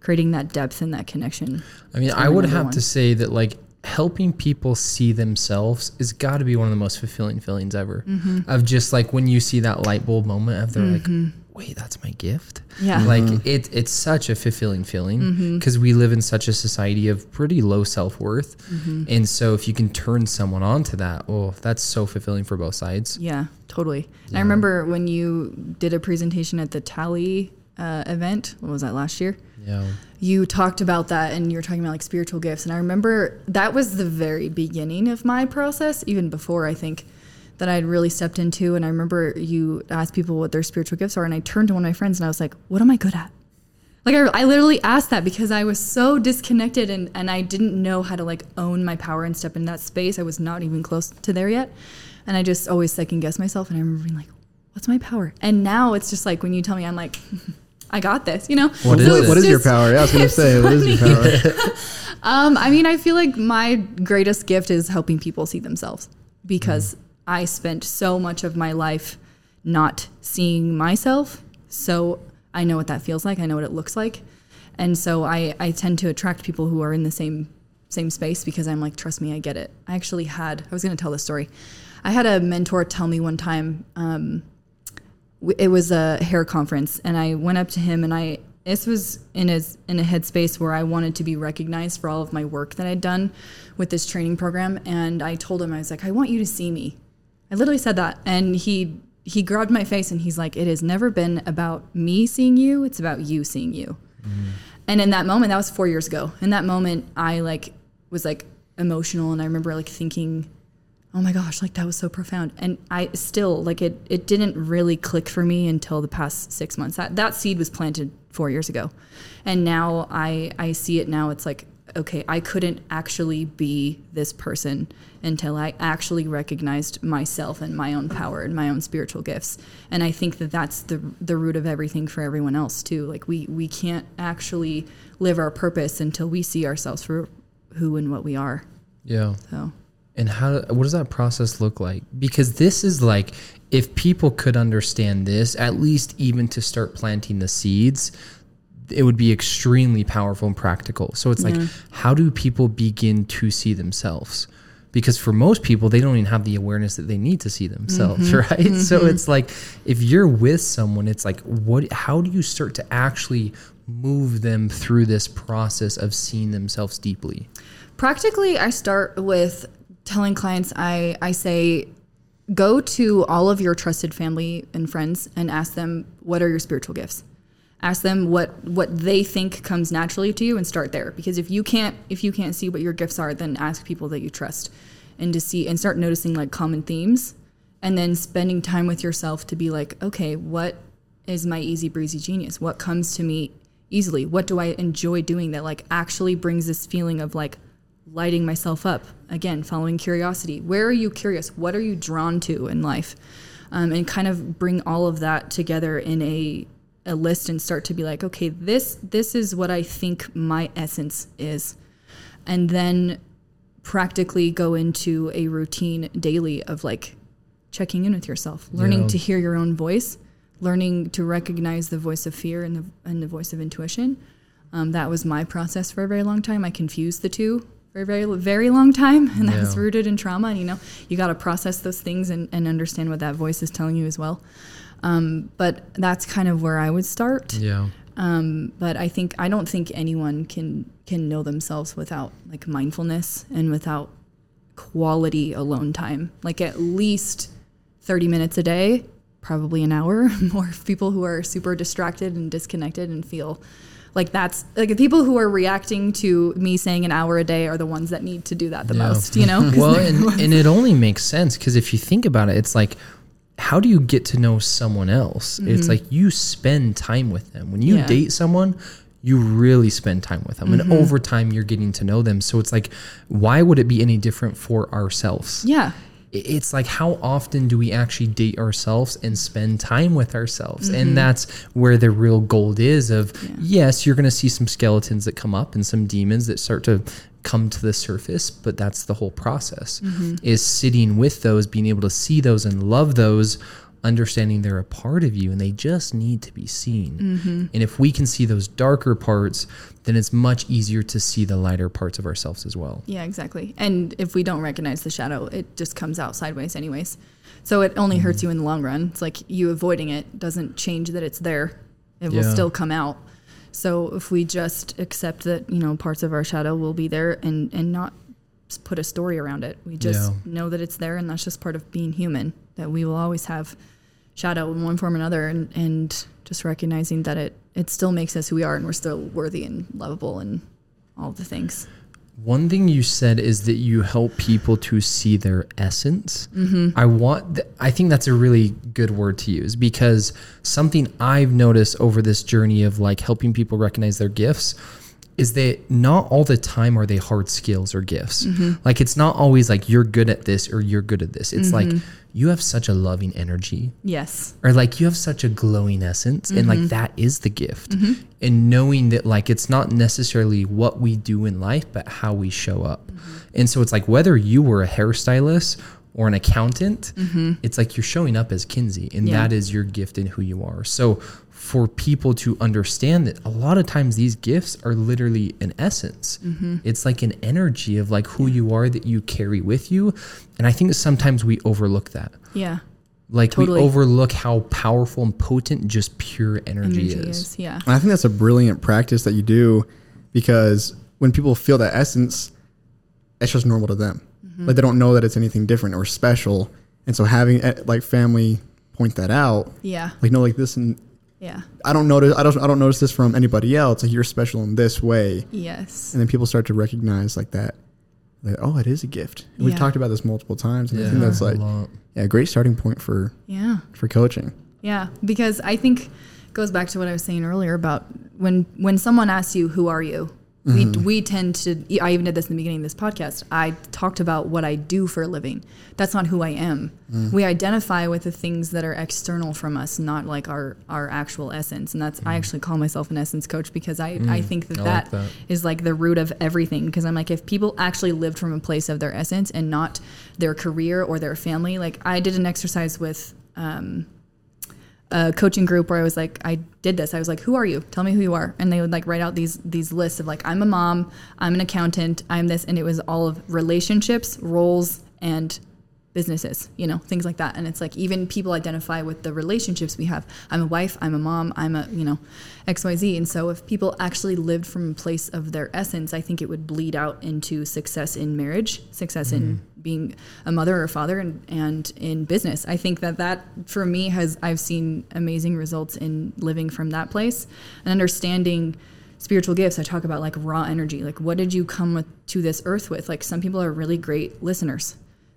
creating that depth and that connection. I mean, I would have one. to say that like helping people see themselves is got to be one of the most fulfilling feelings ever. Mm-hmm. Of just like when you see that light bulb moment of they're like, wait, that's my gift. Yeah. Mm-hmm. Like it, it's such a fulfilling feeling because we live in such a society of pretty low self worth, Mm-hmm. and so if you can turn someone on to that, oh, that's so fulfilling for both sides. Yeah, totally. And I remember when you did a presentation at the Tally uh, event. What was that last year? Yeah. you talked about that and you were talking about like spiritual gifts and i remember that was the very beginning of my process even before i think that i'd really stepped into and i remember you asked people what their spiritual gifts are and i turned to one of my friends and i was like what am i good at? Like I, I literally asked that because i was so disconnected and, and i didn't know how to like own my power and step in that space. I was not even close to there yet. And i just always second guess myself and i remember being like what's my power? And now it's just like when you tell me i'm like *laughs* i got this you know? What is So it's what is your power? Yeah, I was gonna *laughs* it's say, what is your power? *laughs* Um, I mean, I feel like my greatest gift is helping people see themselves because I spent so much of my life not seeing myself. So I know what that feels like. I know what it looks like. And so I, I tend to attract people who are in the same same space because I'm like, trust me, I get it. I actually had, I was going to tell this story. I had a mentor tell me one time, um, it was a hair conference and I went up to him and I this was in a in a headspace where I wanted to be recognized for all of my work that I'd done with this training program and I told him I was like I want you to see me. I literally said that and he he grabbed my face and he's like it has never been about me seeing you, it's about you seeing you. Mm-hmm. And in that moment, that was 4 years ago. In that moment, I like was like emotional and I remember like thinking oh my gosh like that was so profound and i still like it it didn't really click for me until the past six months that that seed was planted four years ago and now i i see it now it's like okay i couldn't actually be this person until i actually recognized myself and my own power and my own spiritual gifts and i think that that's the the root of everything for everyone else too like we we can't actually live our purpose until we see ourselves for who and what we are Yeah. so And how what does that process look like? Because this is like if people could understand this, at least even to start planting the seeds, it would be extremely powerful and practical. So it's like mm-hmm. how do people begin to see themselves? Because for most people, they don't even have the awareness that they need to see themselves, mm-hmm. *laughs* right? Mm-hmm. So it's like if you're with someone, it's like what how do you start to actually move them through this process of seeing themselves deeply? Practically, I start with telling clients I, I say, go to all of your trusted family and friends and ask them, what are your spiritual gifts? Ask them what, what they think comes naturally to you and start there. Because if you can't if you can't see what your gifts are, then ask people that you trust and to see and start noticing like common themes and then spending time with yourself to be like, okay, what is my easy breezy genius? What comes to me easily? What do I enjoy doing that like actually brings this feeling of like lighting myself up? Again, following curiosity. Where are you curious? What are you drawn to in life? Um, and kind of bring all of that together in a a list and start to be like, okay, this this is what I think my essence is, and then practically go into a routine daily of like checking in with yourself, learning Yeah. to hear your own voice, learning to recognize the voice of fear and the and the voice of intuition. Um, that was my process for a very long time. I confused the two. very, very, very long time, and that Yeah. rooted in trauma. And you know, you got to process those things and, and understand what that voice is telling you as well. Um, but that's kind of where I would start. Yeah. Um, but I think I don't think anyone can can know themselves without like mindfulness and without quality alone time. Like at least thirty minutes a day, probably an hour. *laughs* More people who are super distracted and disconnected and feel like that's like the people who are reacting to me saying an hour a day are the ones that need to do that the Yeah. most. You know? *laughs* well, and, and it only makes sense because if you think about it, it's like, how do you get to know someone else? It's like you spend time with them. When you Mm-hmm. Yeah. date someone, you really spend time with them. Mm-hmm. And over time, you're getting to know them. So it's like, why would it be any different for ourselves? yeah. It's like, how often do we actually date ourselves and spend time with ourselves? Mm-hmm. And that's where the real gold is of, yes, you're going to see some skeletons that come up and some demons that start to come to the surface, but that's the whole process Mm-hmm. is sitting with those, being able to see those and love those, understanding they're a part of you and they just need to be seen. Mm-hmm. And if we can see those darker parts, then it's much easier to see the lighter parts of ourselves as well. Yeah, exactly. And if we don't recognize the shadow, it just comes out sideways, anyways. So it only hurts Mm-hmm. you in the long run. It's like you avoiding it doesn't change that it's there. It will still come out. So if we just accept that, you know, parts of our shadow will be there and and not put a story around it, we just Yeah. know that it's there, and that's just part of being human. That we will always have shadow in one form or another, and and just recognizing that it it still makes us who we are, and we're still worthy and lovable and all the things. One thing you said is that you help people to see their essence. Mm-hmm. I want, th- I think that's a really good word to use because something I've noticed over this journey of like helping people recognize their gifts is that not all the time are they hard skills or gifts. Mm-hmm. Like it's not always like you're good at this or you're good at this. It's like mm-hmm. you have such a loving energy Yes. or like you have such a glowing essence and like mm-hmm. that is the gift mm-hmm. and knowing that like it's not necessarily what we do in life but how we show up and so it's like whether you were a hairstylist or an accountant it's like you're showing up as Kenzie and Yeah. that is your gift and who you are so for people to understand that a lot of times these gifts are literally an essence it's like an energy of like who you are that you carry with you and i think sometimes we overlook that Yeah. like Totally. we overlook how powerful and potent just pure energy, Energy is. is. Yeah. And I think that's a brilliant practice that you do because when people feel that essence, it's just normal to them. Mm-hmm. Like they don't know that it's anything different or special. And so having eh, like family point that out, Yeah. like no, like this, and Yeah. I don't notice, I don't, I don't notice this from anybody else. Like you're special in this way, Yes. and then people start to recognize like that. Like, oh, it is a gift. And We've talked about this multiple times, and I think that's like lot. yeah, a great starting point for Yeah. for coaching. Yeah. Because I think it goes back to what I was saying earlier about when when someone asks you, "Who are you?" We, mm-hmm. we tend to. I even did this in the beginning of this podcast. I talked about what I do for a living. That's not who I am. Mm. We identify with the things that are external from us, not like our our actual essence. And that's I mm. actually call myself an essence coach because I I mm. think that I like that is like the root of everything. Because I'm like, if people actually lived from a place of their essence and not their career or their family, like I did an exercise with. Um, a coaching group where I was like, I did this. I was like, "Who are you? Tell me who you are." And they would like write out these these lists of like, "I'm a mom, I'm an accountant, I'm this," and it was all of relationships, roles, and businesses, you know, things like that. And it's like even people identify with the relationships we have. I'm a wife, I'm a mom, I'm a, you know, XYZ. And so if people actually lived from a place of their essence, I think it would bleed out into success in marriage, success in mm-hmm. being a mother or a father and, and in business. I think that that for me has I've seen amazing results in living from that place and understanding spiritual gifts. I talk about like raw energy. Like what did you come with, to this earth with? Like some people are really great listeners.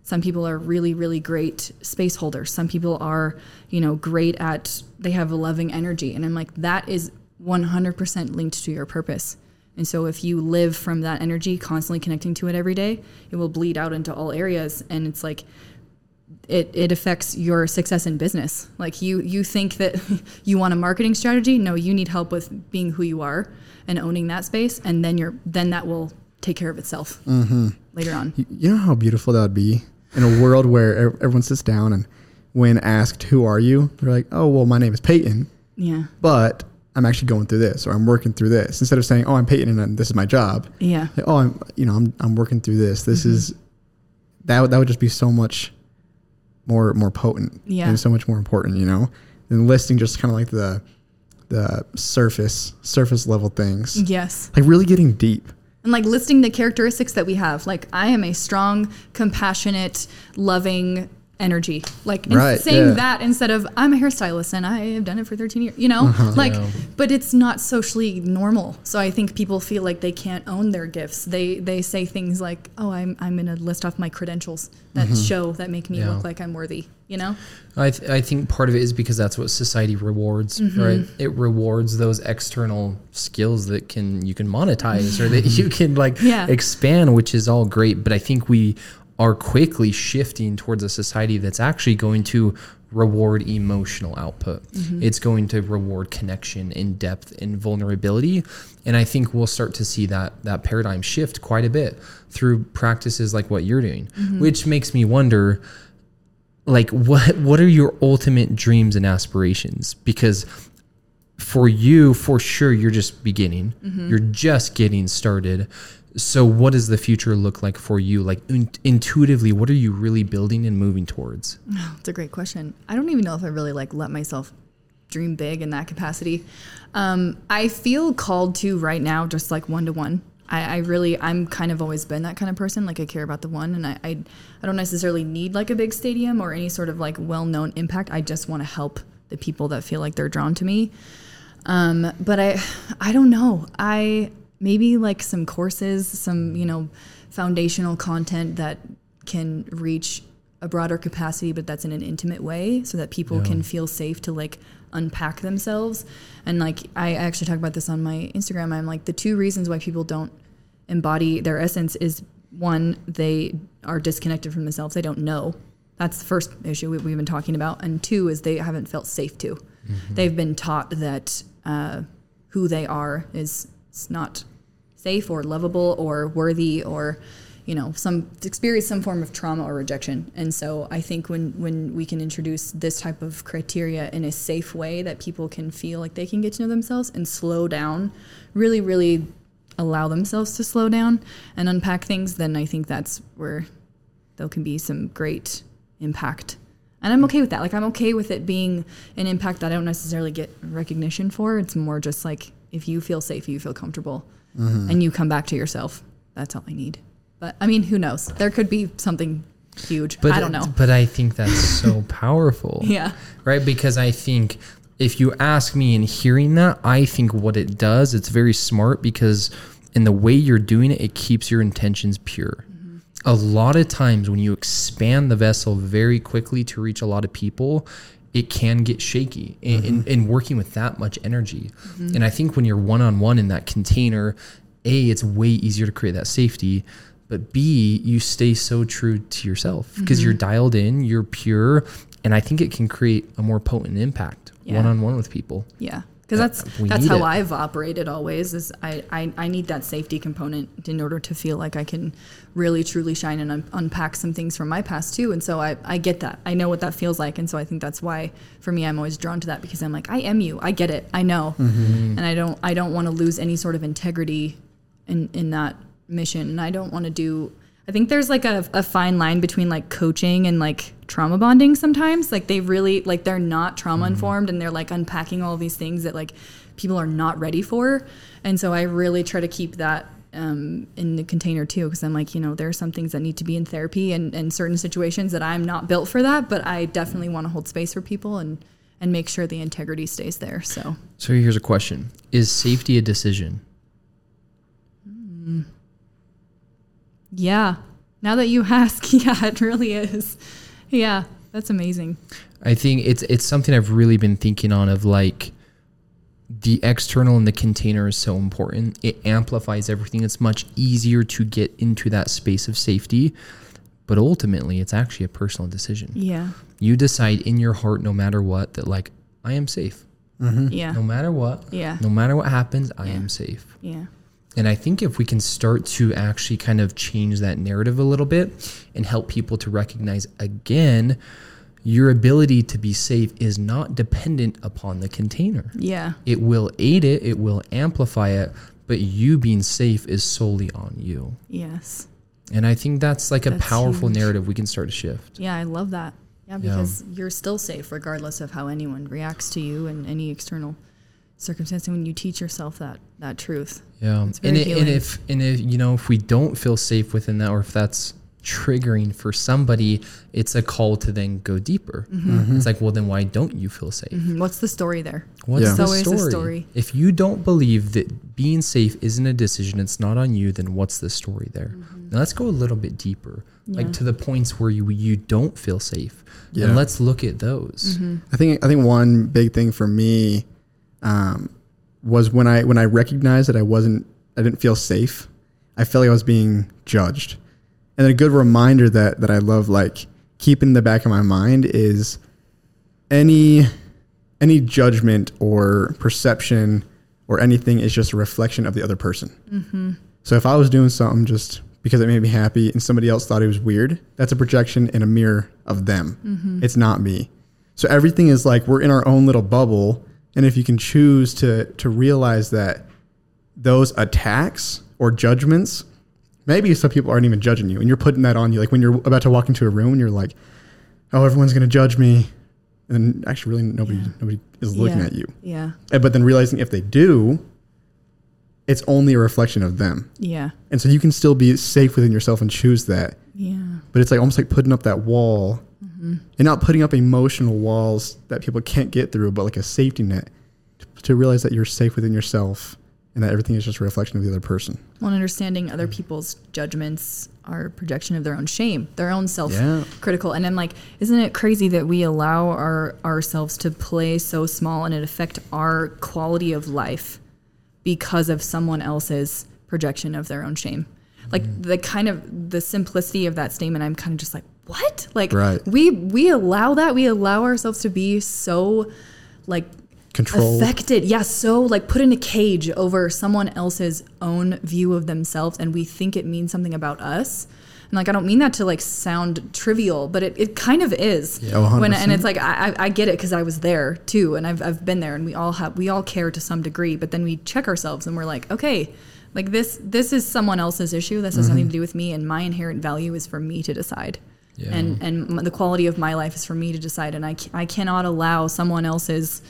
Some people are really, really great space holders. Some people are, you know, great at, they have a loving energy. And I'm like, that is 100% linked to your purpose. And so if you live from that energy, constantly connecting to it every day, it will bleed out into all areas. And it's like, it, it affects your success in business. Like you, you think that *laughs* you want a marketing strategy. No, you need help with being who you are and owning that space. And then you're, then that will take care of itself mm-hmm. later on. You know how beautiful that would be in a world where everyone sits down and when asked, Who are you? They're like, Oh, well, my name is Peyton, Yeah. but I'm actually going through this or I'm working through this instead of saying, oh, I'm Peyton and this is my job. Yeah. Like, oh, I'm, you know, I'm, I'm working through this. This mm-hmm. is, that, would- that would just be so much more, more potent Yeah. and so much more important, you know, than listing just kind of like the, the surface, surface level things. Yes. Like really getting deep. And like listing the characteristics that we have. Like I am a strong, compassionate, loving energy. Like Right, saying yeah. that instead of I'm a hairstylist and I have done it for 13 years, you know? Uh-huh. Like Yeah. but it's not socially normal. So I think people feel like they can't own their gifts. They they say things like, "Oh, I'm I'm going to list off my credentials that Mm-hmm. show that make me Yeah. look like I'm worthy," you know? I, th- I think part of it is because that's what society rewards, Mm-hmm. right? It rewards those external skills that can you can monetize or that you *laughs* can like expand, which is all great. But I think we are quickly shifting towards a society that's actually going to reward emotional output. Mm-hmm. It's going to reward connection in depth and vulnerability. And I think we'll start to see that that paradigm shift quite a bit through practices like what you're doing, Mm-hmm. which makes me wonder like what what are your ultimate dreams and aspirations because for you for sure you're just beginning Mm-hmm. you're just getting started so what does the future look like for you like in, intuitively what are you really building and moving towards *sighs* It's a great question. I don't even know if I really like let myself dream big in that capacity. Um, I feel called to right now, just like one to one. I, I really, I'm kind of always been that kind of person. Like I care about the one, and I, I, I don't necessarily need like a big stadium or any sort of like well-known impact. I just want to help the people that feel like they're drawn to me. Um, but I, *sighs* I don't know. I maybe like some courses, some you know, foundational content that can reach a broader capacity, but that's in an intimate way, so that people can feel safe to like unpack themselves. And like I actually talk about this on my Instagram. I'm like the two reasons why people don't embody their essence is one they are disconnected from themselves. They don't know. That's the first issue we- we've been talking about. And two is they haven't felt safe to. They've been taught that uh, who they are is, is not safe or lovable or worthy or you know some experience some form of trauma or rejection. And so i think when when we can introduce this type of criteria in a safe way that people can feel like they can get to know themselves and slow down really really allow themselves to slow down and unpack things then i think that's where there can be some great impact. And i'm okay with that. Like i'm okay with it being an impact that i don't necessarily get recognition for. It's more just like if you feel safe you feel comfortable mm-hmm. and you come back to yourself that's all i need. But i mean who knows? There could be something huge. But i don't know. but i think that's so *laughs* powerful. Yeah. Right? Because i think if you ask me in hearing that i think what it does it's very smart because in the way you're doing it it keeps your intentions pure. Mm-hmm. A lot of times when you expand the vessel very quickly to reach a lot of people it can get shaky in, in, mm-hmm. in working with that much energy. Mm-hmm. And i think when you're one-on-one in that container a it's way easier to create that safety but b you stay so true to yourself because you're mm-hmm. dialed in you're pure and i think it can create a more potent impact one-on-one with people. Yeah, because that's that's how it. I've operated always. Is I, I I need that safety component in order to feel like I can really truly shine and un- unpack some things from my past too. And so I I get that. I know what that feels like, and so I think that's why for me I'm always drawn to that because I'm like I am you. I get it. I know, and I don't I don't want to lose any sort of integrity in in that mission, and I don't want to do. I think there's like a, a fine line between like coaching and like trauma bonding sometimes. Like they really like they're not trauma informed and they're like unpacking all these things that like people are not ready for. And so I really try to keep that um, in the container too because I'm like, you know, there are some things that need to be in therapy and, and certain situations that I'm not built for that, but I definitely want to hold space for people and and make sure the integrity stays there. So so here's a question is safety a decision yeah. Now that you *laughs* ask, yeah, it really is. Yeah, that's amazing. I think it's it's something I've really been thinking on of like the external and the container is so important. It amplifies everything. It's much easier to get into that space of safety, but ultimately it's actually a personal decision. Yeah. You decide in your heart no matter what that like I am safe. Mm-hmm. Yeah. No matter what. Yeah. No matter what happens, I Yeah. am safe. Yeah. And I think if we can start to actually kind of change that narrative a little bit and help people to recognize again, your ability to be safe is not dependent upon the container. Yeah. It will aid it, it will amplify it, but you being safe is solely on you. Yes. And I think that's like a powerful huge. narrative we can start to shift. Yeah, I love that. Yeah, because you're still safe regardless of how anyone reacts to you and any external circumstance. And when you teach yourself that that truth, Yeah. It's And, it, and if and if you know if we don't feel safe within that or if that's triggering for somebody, it's a call to then go deeper. Mm-hmm. It's like, well then why don't you feel safe? Mhm. what's the story there? What's Yeah. the always story? a story. If you don't believe that being safe isn't a decision, it's not on you, then what's the story there? Now let's go a little bit deeper, Yeah. like to the points where you you don't feel safe, Yeah. and let's look at those. I think I think one big thing for me um, was when I when I recognized that I wasn't I didn't feel safe. I felt like I was being judged, and a good reminder that that I love like keeping in the back of my mind is any any judgment or perception or anything is just a reflection of the other person. So if I was doing something just because it made me happy and somebody else thought it was weird, that's a projection and a mirror of them. It's not me. So everything is like we're in our own little bubble. And if you can choose to to realize that those attacks or judgments, maybe some people aren't even judging you and you're putting that on you. Like when you're about to walk into a room and you're like, oh, everyone's gonna judge me. And actually really nobody Yeah. nobody is looking Yeah. at you. Yeah. And- But then realizing if they do, it's only a reflection of them. Yeah. And so you can still be safe within yourself and choose that. Yeah. But it's like almost like putting up that wall and not putting up emotional walls that people can't get through, but like a safety net to, to realize that you're safe within yourself and that everything is just a reflection of the other person. Well, understanding other people's judgments are a projection of their own shame, their own self Yeah. critical. And I'm like, isn't it crazy that we allow our ourselves to play so small and it affect our quality of life because of someone else's projection of their own shame? Like mm-hmm. the kind of the simplicity of that statement, I'm kind of just like, what? Like Right. we we allow that. We allow ourselves to be so like Control. affected yeah so like put in a cage over someone else's own view of themselves and we think it means something about us and like i don't mean that to like sound trivial but it, it kind of is Oh, when and it's like i, I I get it because i was there too and I've, I've been there and we all have we all care to some degree but then we check ourselves and we're like okay like this this is someone else's issue this has nothing to do with me and my inherent value is for me to decide Yeah. and and the quality of my life is for me to decide and I, I cannot allow someone else's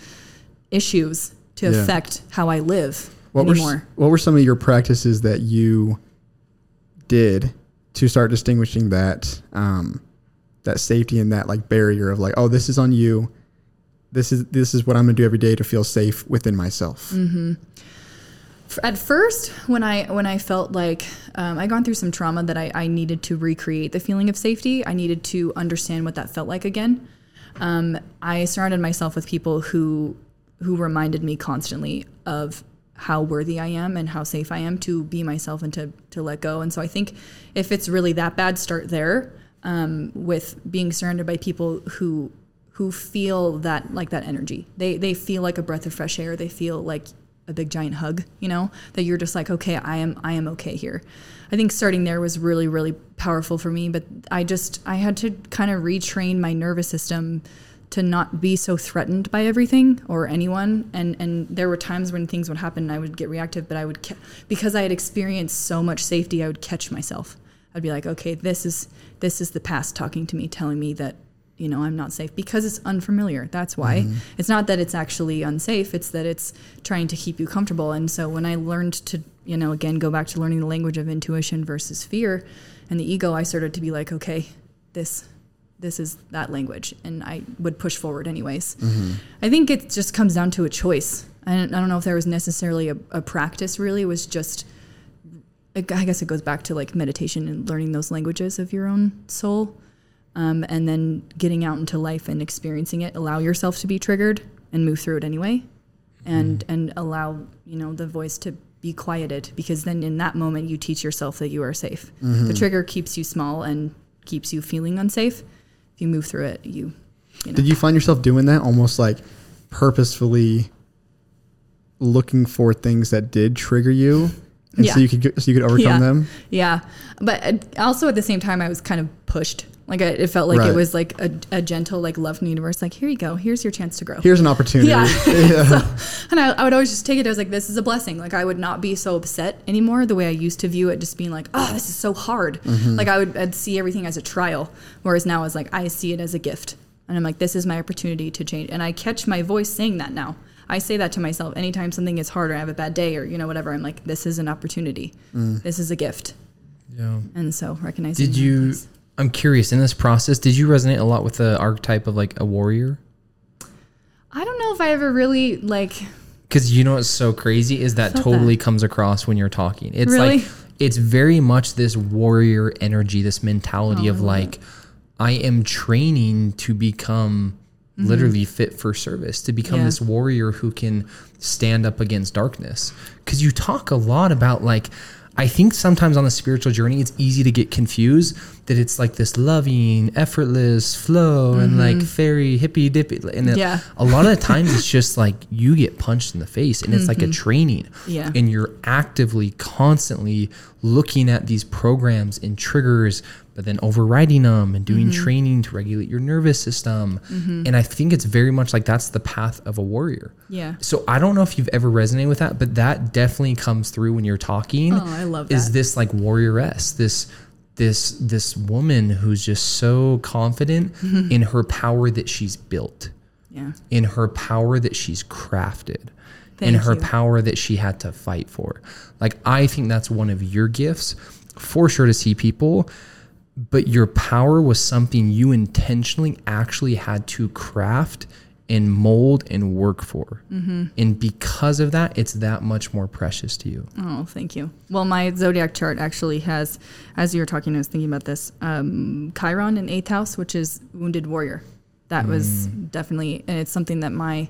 issues to Yeah. affect how I live What were, what were some of your practices that you did to start distinguishing that um, that safety and that like barrier of like, oh, this is on you. This is this is what I'm gonna do every day to feel safe within myself. F- At first, when I when I felt like um, I gone through some trauma that I, I needed to recreate the feeling of safety, I needed to understand what that felt like again. Um, I surrounded myself with people who who reminded me constantly of how worthy I am and how safe I am to be myself and to to let go. And so I think if it's really that bad, start there um, with being surrounded by people who who feel that like that energy. They they feel like a breath of fresh air. They feel like a big giant hug. You know that you're just like okay, I am I am okay here. I think starting there was really really powerful for me. But I just I had to kind of retrain my nervous system to not be so threatened by everything or anyone and and there were times when things would happen and I would get reactive but I would ca- because I had experienced so much safety I would catch myself I'd be like okay this is this is the past talking to me telling me that you know I'm not safe because it's unfamiliar. That's why. Mm-hmm. It's not that it's actually unsafe it's that it's trying to keep you comfortable. And so when I learned to you know again go back to learning the language of intuition versus fear and the ego I started to be like okay this this is that language. And i would push forward anyways. Mm-hmm. I think it just comes down to a choice. I don't, I don't know if there was necessarily a, a practice really. It was just I guess it goes back to like meditation and learning those languages of your own soul um, and then getting out into life and experiencing it allow yourself to be triggered and move through it anyway and and allow you know the voice to be quieted because then in that moment you teach yourself that you are safe the trigger keeps you small and keeps you feeling unsafe if you move through it you you know Did you find yourself doing that almost like purposefully looking for things that did trigger you and Yeah. so you could so you could overcome Yeah. them. Yeah, but uh, also at the same time, I was kind of pushed. Like I, it felt like Right. it was like a, a gentle, like love from the universe. Like here you go, here's your chance to grow. Here's an opportunity. Yeah. *laughs* *laughs* Yeah. And I, I would always just take it I was like this is a blessing. Like I would not be so upset anymore the way I used to view it, just being like, oh, this is so hard. Mm-hmm. Like I would I'd see everything as a trial, whereas now it's like I see it as a gift, and I'm like, this is my opportunity to change. And I catch my voice saying that now. I say that to myself anytime something is hard or I have a bad day or you know whatever. I'm like, this is an opportunity. Mm. This is a gift. Yeah. And so recognizing. Did you? is- I'm curious. In this process, did you resonate a lot with the archetype of like a warrior? I don't know if I ever really like. Because you know what's so crazy is that totally comes across when you're talking. It's Really? like it's very much this warrior energy, this mentality Oh, of like I am training to become literally fit for service, to become Mm-hmm. Yeah. this warrior who can stand up against darkness. Cuz you talk a lot about like I think sometimes on the spiritual journey it's easy to get confused that it's like this loving, effortless flow and like fairy hippy dippy and Mm-hmm. Yeah. a lot of the times it's just like you get punched in the face and it's like a training Mm-hmm. Yeah. and you're actively constantly looking at these programs and triggers but then overriding them and doing Mm-hmm. training to regulate your nervous system and i think it's very much like that's the path of a warrior Yeah. so i don't know if you've ever resonated with that but that definitely comes through when you're talking Oh, I love is that. this like warrioress this this this woman who's just so confident *laughs* in her power that she's built Yeah. in her power that she's crafted, in her you. power that she had to fight for. Like, I think that's one of your gifts for sure to see people, but your power was something you intentionally actually had to craft and mold and work for. Mm-hmm. And because of that, it's that much more precious to you. Oh, thank you. Well, my zodiac chart actually has, as you were talking, I was thinking about this, um, Chiron in eighth house, which is wounded warrior. That was definitely, and it's something that my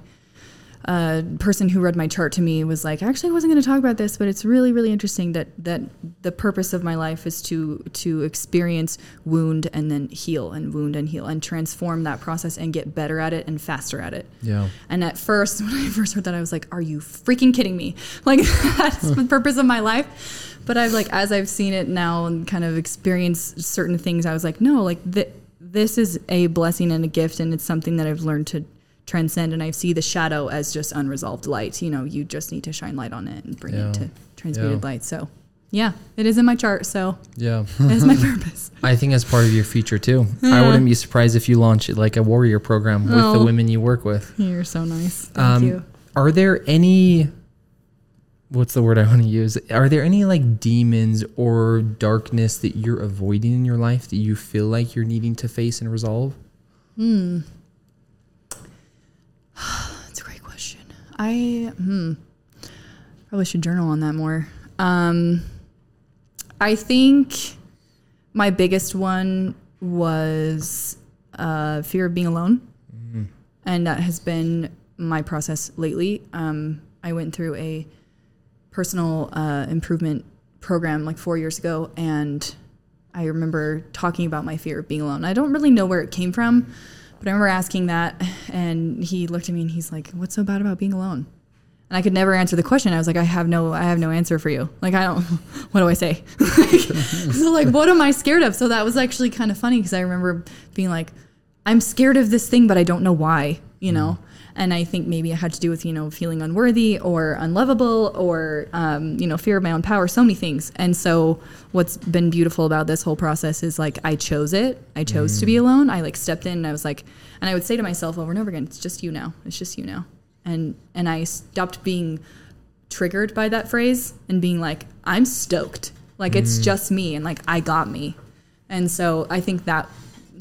uh, person who read my chart to me was like, actually, I wasn't going to talk about this, but it's really, really interesting that that the purpose of my life is to to experience wound and then heal and wound and heal and transform that process and get better at it and faster at it. Yeah. And at first, *laughs* when I first heard that, I was like, "Are you freaking kidding me?" *laughs* Like that's the *laughs* purpose of my life. But I've like as I've seen it now and kind of experienced certain things, I was like, "No, like th- this is a blessing and a gift, and it's something that I've learned to transcend." And I see the shadow as just unresolved light. You know, you just need to shine light on it and bring Yeah. it to transmuted Yeah. light. So, yeah, it is in my chart. So Yeah. *laughs* it's my *laughs* purpose. I think that's part of your future too. I wouldn't be surprised if you launch it like a warrior program with the Oh. women you work with. You're so nice. Thank Um, you. Are there any what's the word I want to use? Are there any like demons or darkness that you're avoiding in your life that you feel like you're needing to face and resolve? That's a great question. I hmm, probably should journal on that more. Um, I think my biggest one was uh, fear of being alone, and that has been my process lately. Um, I went through a personal uh, improvement program like four years ago, and I remember talking about my fear of being alone. I don't really know where it came from, but I remember asking that, and he looked at me and he's like, "What's so bad about being alone?" And I could never answer the question. I was like, "I have no, I have no answer for you. Like, I don't. *laughs* What do I say? *laughs* so, like, what am I scared of?" So that was actually kind of funny because I remember being like, "I'm scared of this thing, but I don't know why." You know. And I think maybe it had to do with, you know, feeling unworthy or unlovable or, um, you know, fear of my own power, so many things. And so what's been beautiful about this whole process is like I chose it. I chose to be alone. I like stepped in and I was like, and I would say to myself over and over again, it's just you now. It's just you now. And, and I stopped being triggered by that phrase and being like, I'm stoked. Like it's just me and like I got me. And so I think that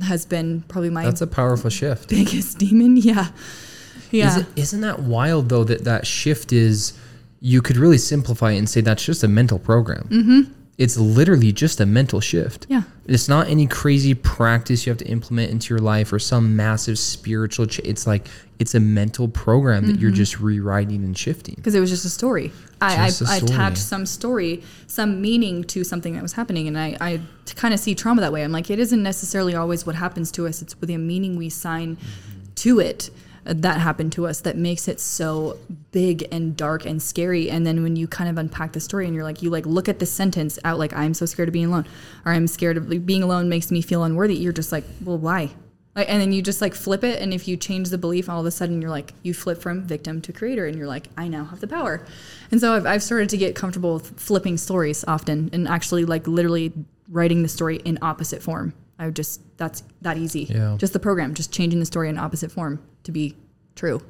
has been probably my That's a powerful shift. *laughs* biggest demon. Yeah. Yeah. Is it, isn't that wild though that that shift is you could really simplify it and say that's just a mental program. Mm-hmm. It's literally just a mental shift. Yeah. It's not any crazy practice you have to implement into your life or some massive spiritual. Ch- it's like it's a mental program that Mm-hmm. you're just rewriting and shifting. because it was just a story. I, Just a I, I story. attached some story, some meaning to something that was happening, and I, I kind of see trauma that way. I'm like, it isn't necessarily always what happens to us; it's with the meaning we assign Mm-hmm. to it. That happened to us that makes it so big and dark and scary. And then when you kind of unpack the story and you're like you like look at the sentence out like i'm so scared of being alone or i'm scared of like, being alone makes me feel unworthy you're just like well why? And then you just like flip it and if you change the belief all of a sudden you're like you flip from victim to creator and you're like i now have the power. And so i've, I've started to get comfortable with flipping stories often and actually like literally writing the story in opposite form i would just that's that easy Yeah. just the program just changing the story in opposite form to be true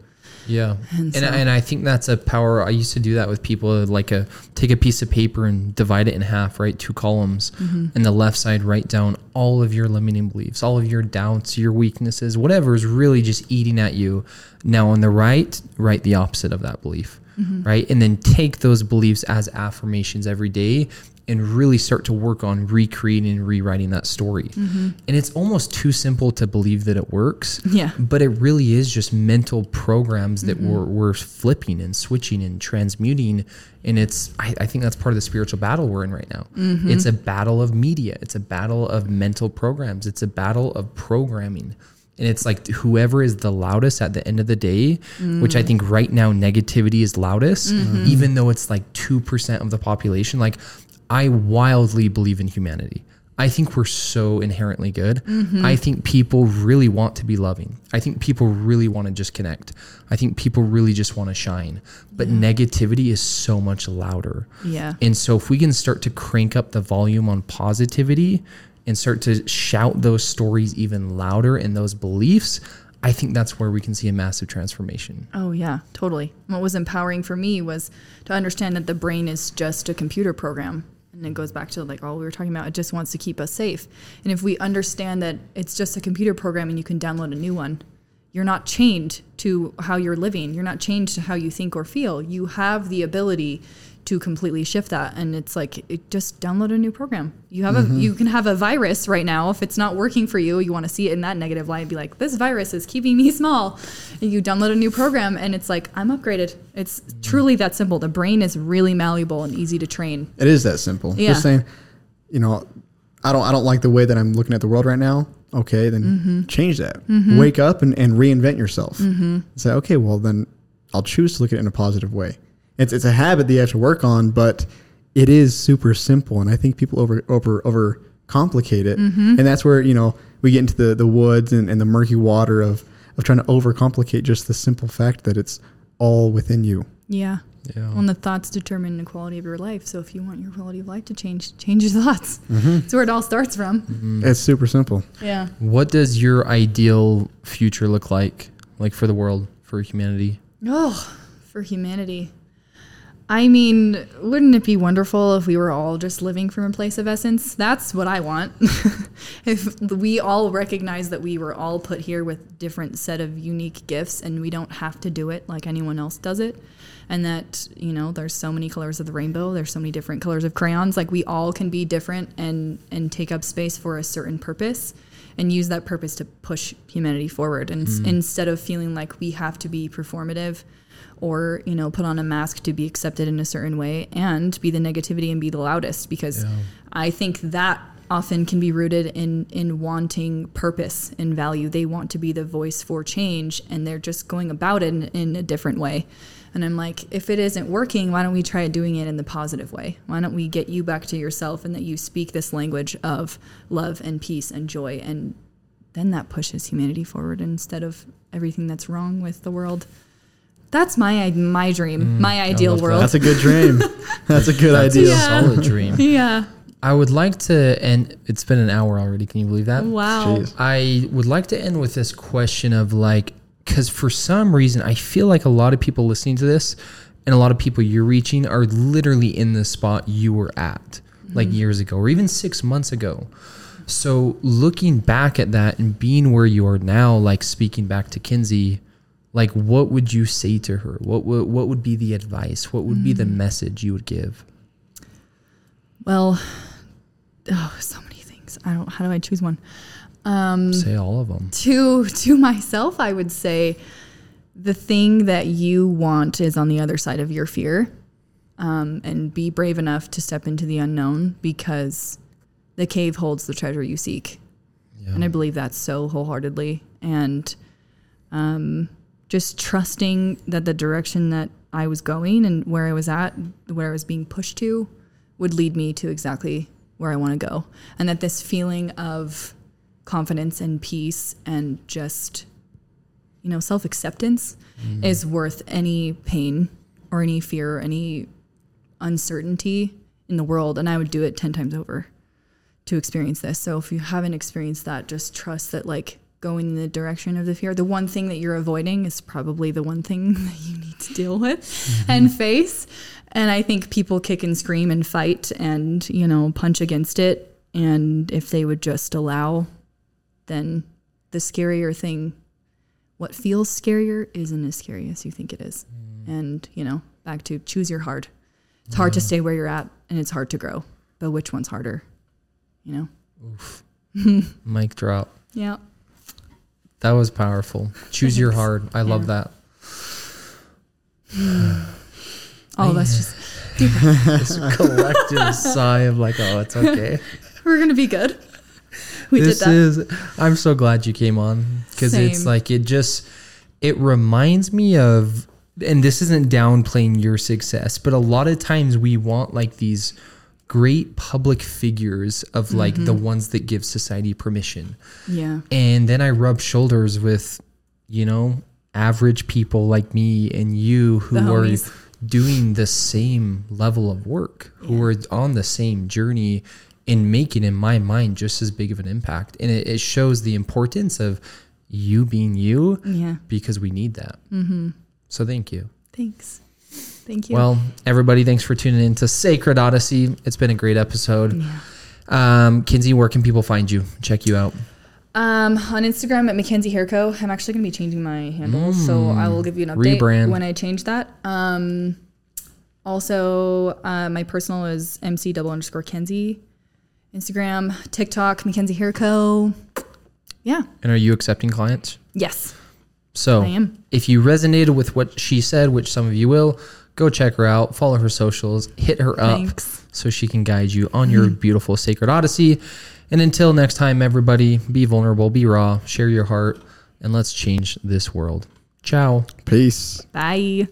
Yeah, and And and, I think that's a power. I used to do that with people, like a take a piece of paper and divide it in half, right? Two columns, Mm-hmm. and the left side write down all of your limiting beliefs, all of your doubts, your weaknesses, whatever is really just eating at you. Now on the right, write the opposite of that belief, Mm-hmm. right? And then take those beliefs as affirmations every day. And really start to work on recreating and rewriting that story. Mm-hmm. And it's almost too simple to believe that it works Yeah. but it really is just mental programs that Mm-hmm. we're, we're flipping and switching and transmuting and it's I, I think that's part of the spiritual battle we're in right now Mm-hmm. it's a battle of media it's a battle of mental programs it's a battle of programming and it's like whoever is the loudest at the end of the day which i think right now negativity is loudest Mm-hmm. even though it's like 2% of the population like i wildly believe in humanity I think we're so inherently good. Mm-hmm. I think people really want to be loving. I think people really want to just connect. I think people really just want to shine. But negativity is so much louder. Yeah. And so if we can start to crank up the volume on positivity and start to shout those stories even louder and those beliefs, I think that's where we can see a massive transformation. Oh yeah, totally. What was empowering for me was to understand that the brain is just a computer program. And it goes back to like all we were talking about. It just wants to keep us safe. And if we understand that it's just a computer program and you can download a new one, you're not chained to how you're living. You're not chained to how you think or feel. You have the ability to completely shift that. And it's like it just download a new program. You have a mm-hmm. you can have a virus right now. If it's not working for you, you want to see it in that negative light. Be like, this virus is keeping me *laughs* small. And you download a new program, and it's like I'm upgraded. It's truly that simple. The brain is really malleable and easy to train. It is that simple. Yeah. Just saying, you know, I don't I don't like the way that I'm looking at the world right now. Okay, then Mm-hmm. change that. Mm-hmm. Wake up and, and reinvent yourself. Mm-hmm. Say, okay, well then I'll choose to look at it in a positive way. It's it's a habit that you have to work on, but it is super simple, and I think people over over over complicate it, Mm-hmm. and that's where you know we get into the the woods and, and the murky water of of trying to overcomplicate just the simple fact that it's all within you. Yeah. Yeah. Well, and the thoughts determine the quality of your life. So if you want your quality of life to change, change your thoughts. That's where it all starts from. It's super simple. Yeah. What does your ideal future look like? Like for the world, for humanity? Oh, for humanity. I mean, wouldn't it be wonderful if we were all just living from a place of essence? That's what I want. *laughs* if we all recognize that we were all put here with different set of unique gifts and we don't have to do it like anyone else does it. And that, you know, there's so many colors of the rainbow, there's so many different colors of crayons. Like we all can be different and and take up space for a certain purpose and use that purpose to push humanity forward. And s mm. instead of feeling like we have to be performative or you know put on a mask to be accepted in a certain way and be the negativity and be the loudest because Yeah. i think that often can be rooted in in wanting purpose and value. They want to be the voice for change and they're just going about it in, in a different way. And i'm like if it isn't working why don't we try doing it in the positive way? Why don't we get you back to yourself and that you speak this language of love and peace and joy? And then that pushes humanity forward instead of everything that's wrong with the world that's my my dream, mm, my ideal love that. world. That's a good dream. *laughs* That's a good That's idea. a Yeah. solid dream. *laughs* yeah. I would like to end. It's been an hour already. Can you believe that? Wow. Jeez. I would like to end with this question of like, because for some reason, I feel like a lot of people listening to this and a lot of people you're reaching are literally in the spot you were at like mm-hmm. years ago or even six months ago. So looking back at that and being where you are now, like speaking back to Kenzie, like what would you say to her? What would what would be the advice? What would be the message you would give? Well, oh, so many things. I don't. How do I choose one? Um, Say all of them. to to myself, I would say the thing that you want is on the other side of your fear, um, and be brave enough to step into the unknown because the cave holds the treasure you seek. Yeah. And I believe that so wholeheartedly. And um, just trusting that the direction that I was going and where I was at, where I was being pushed to, would lead me to exactly where I want to go. And that this feeling of confidence and peace and just, you know, self acceptance mm. is worth any pain or any fear or any uncertainty in the world. And I would do it 10 times over to experience this. So if you haven't experienced that, just trust that like going in the direction of the fear, the one thing that you're avoiding is probably the one thing *laughs* that you need to deal with mm-hmm. and face. And I think people kick and scream and fight and, you know, punch against it. And if they would just allow, then the scarier thing, what feels scarier, isn't as scary as you think it is. Mm. And, you know, back to choose your heart. It's hard to mm-hmm. stay where you're at and it's hard to grow. But which one's harder? You know? Oof. *laughs* Mic drop. Yeah. That was powerful. Choose your heart. I love Yeah. that. *sighs* Oh, that's just *laughs* This collective sigh of like, oh, it's okay. *laughs* we're gonna be good. We this did that. is. I'm so glad you came on because it's like it just. It reminds me of, and this isn't downplaying your success, but a lot of times we want like these great public figures of like the Mm-hmm. ones that give society permission. yeah. And then I rub shoulders with, you know, average people like me and you who The are homies. doing the same level of work, who are on the same journey and making, in my mind, just as big of an impact. And it, it shows the importance of you being you Yeah. because we need that. Mm-hmm. So thank you. Thanks. Thank you. Well, everybody, thanks for tuning in to Sacred Odyssey. It's been a great episode. yeah. Um, Kenzie, where can people find you? Check you out. Um, on Instagram at Mackenzie Hairco. I'm actually gonna be changing my handle, so I will give you an update Rebrand. when I change that. Um, also, uh, my personal is MC double underscore Kenzie. Instagram, TikTok, Mackenzie Hairco. Yeah. And are you accepting clients? Yes. So I am. if you resonated with what she said, which some of you will, go check her out, follow her socials, hit her up Thanks. so she can guide you on your *laughs* beautiful sacred odyssey. And until next time, everybody, be vulnerable, be raw, share your heart, and let's change this world. Ciao. Peace. Bye.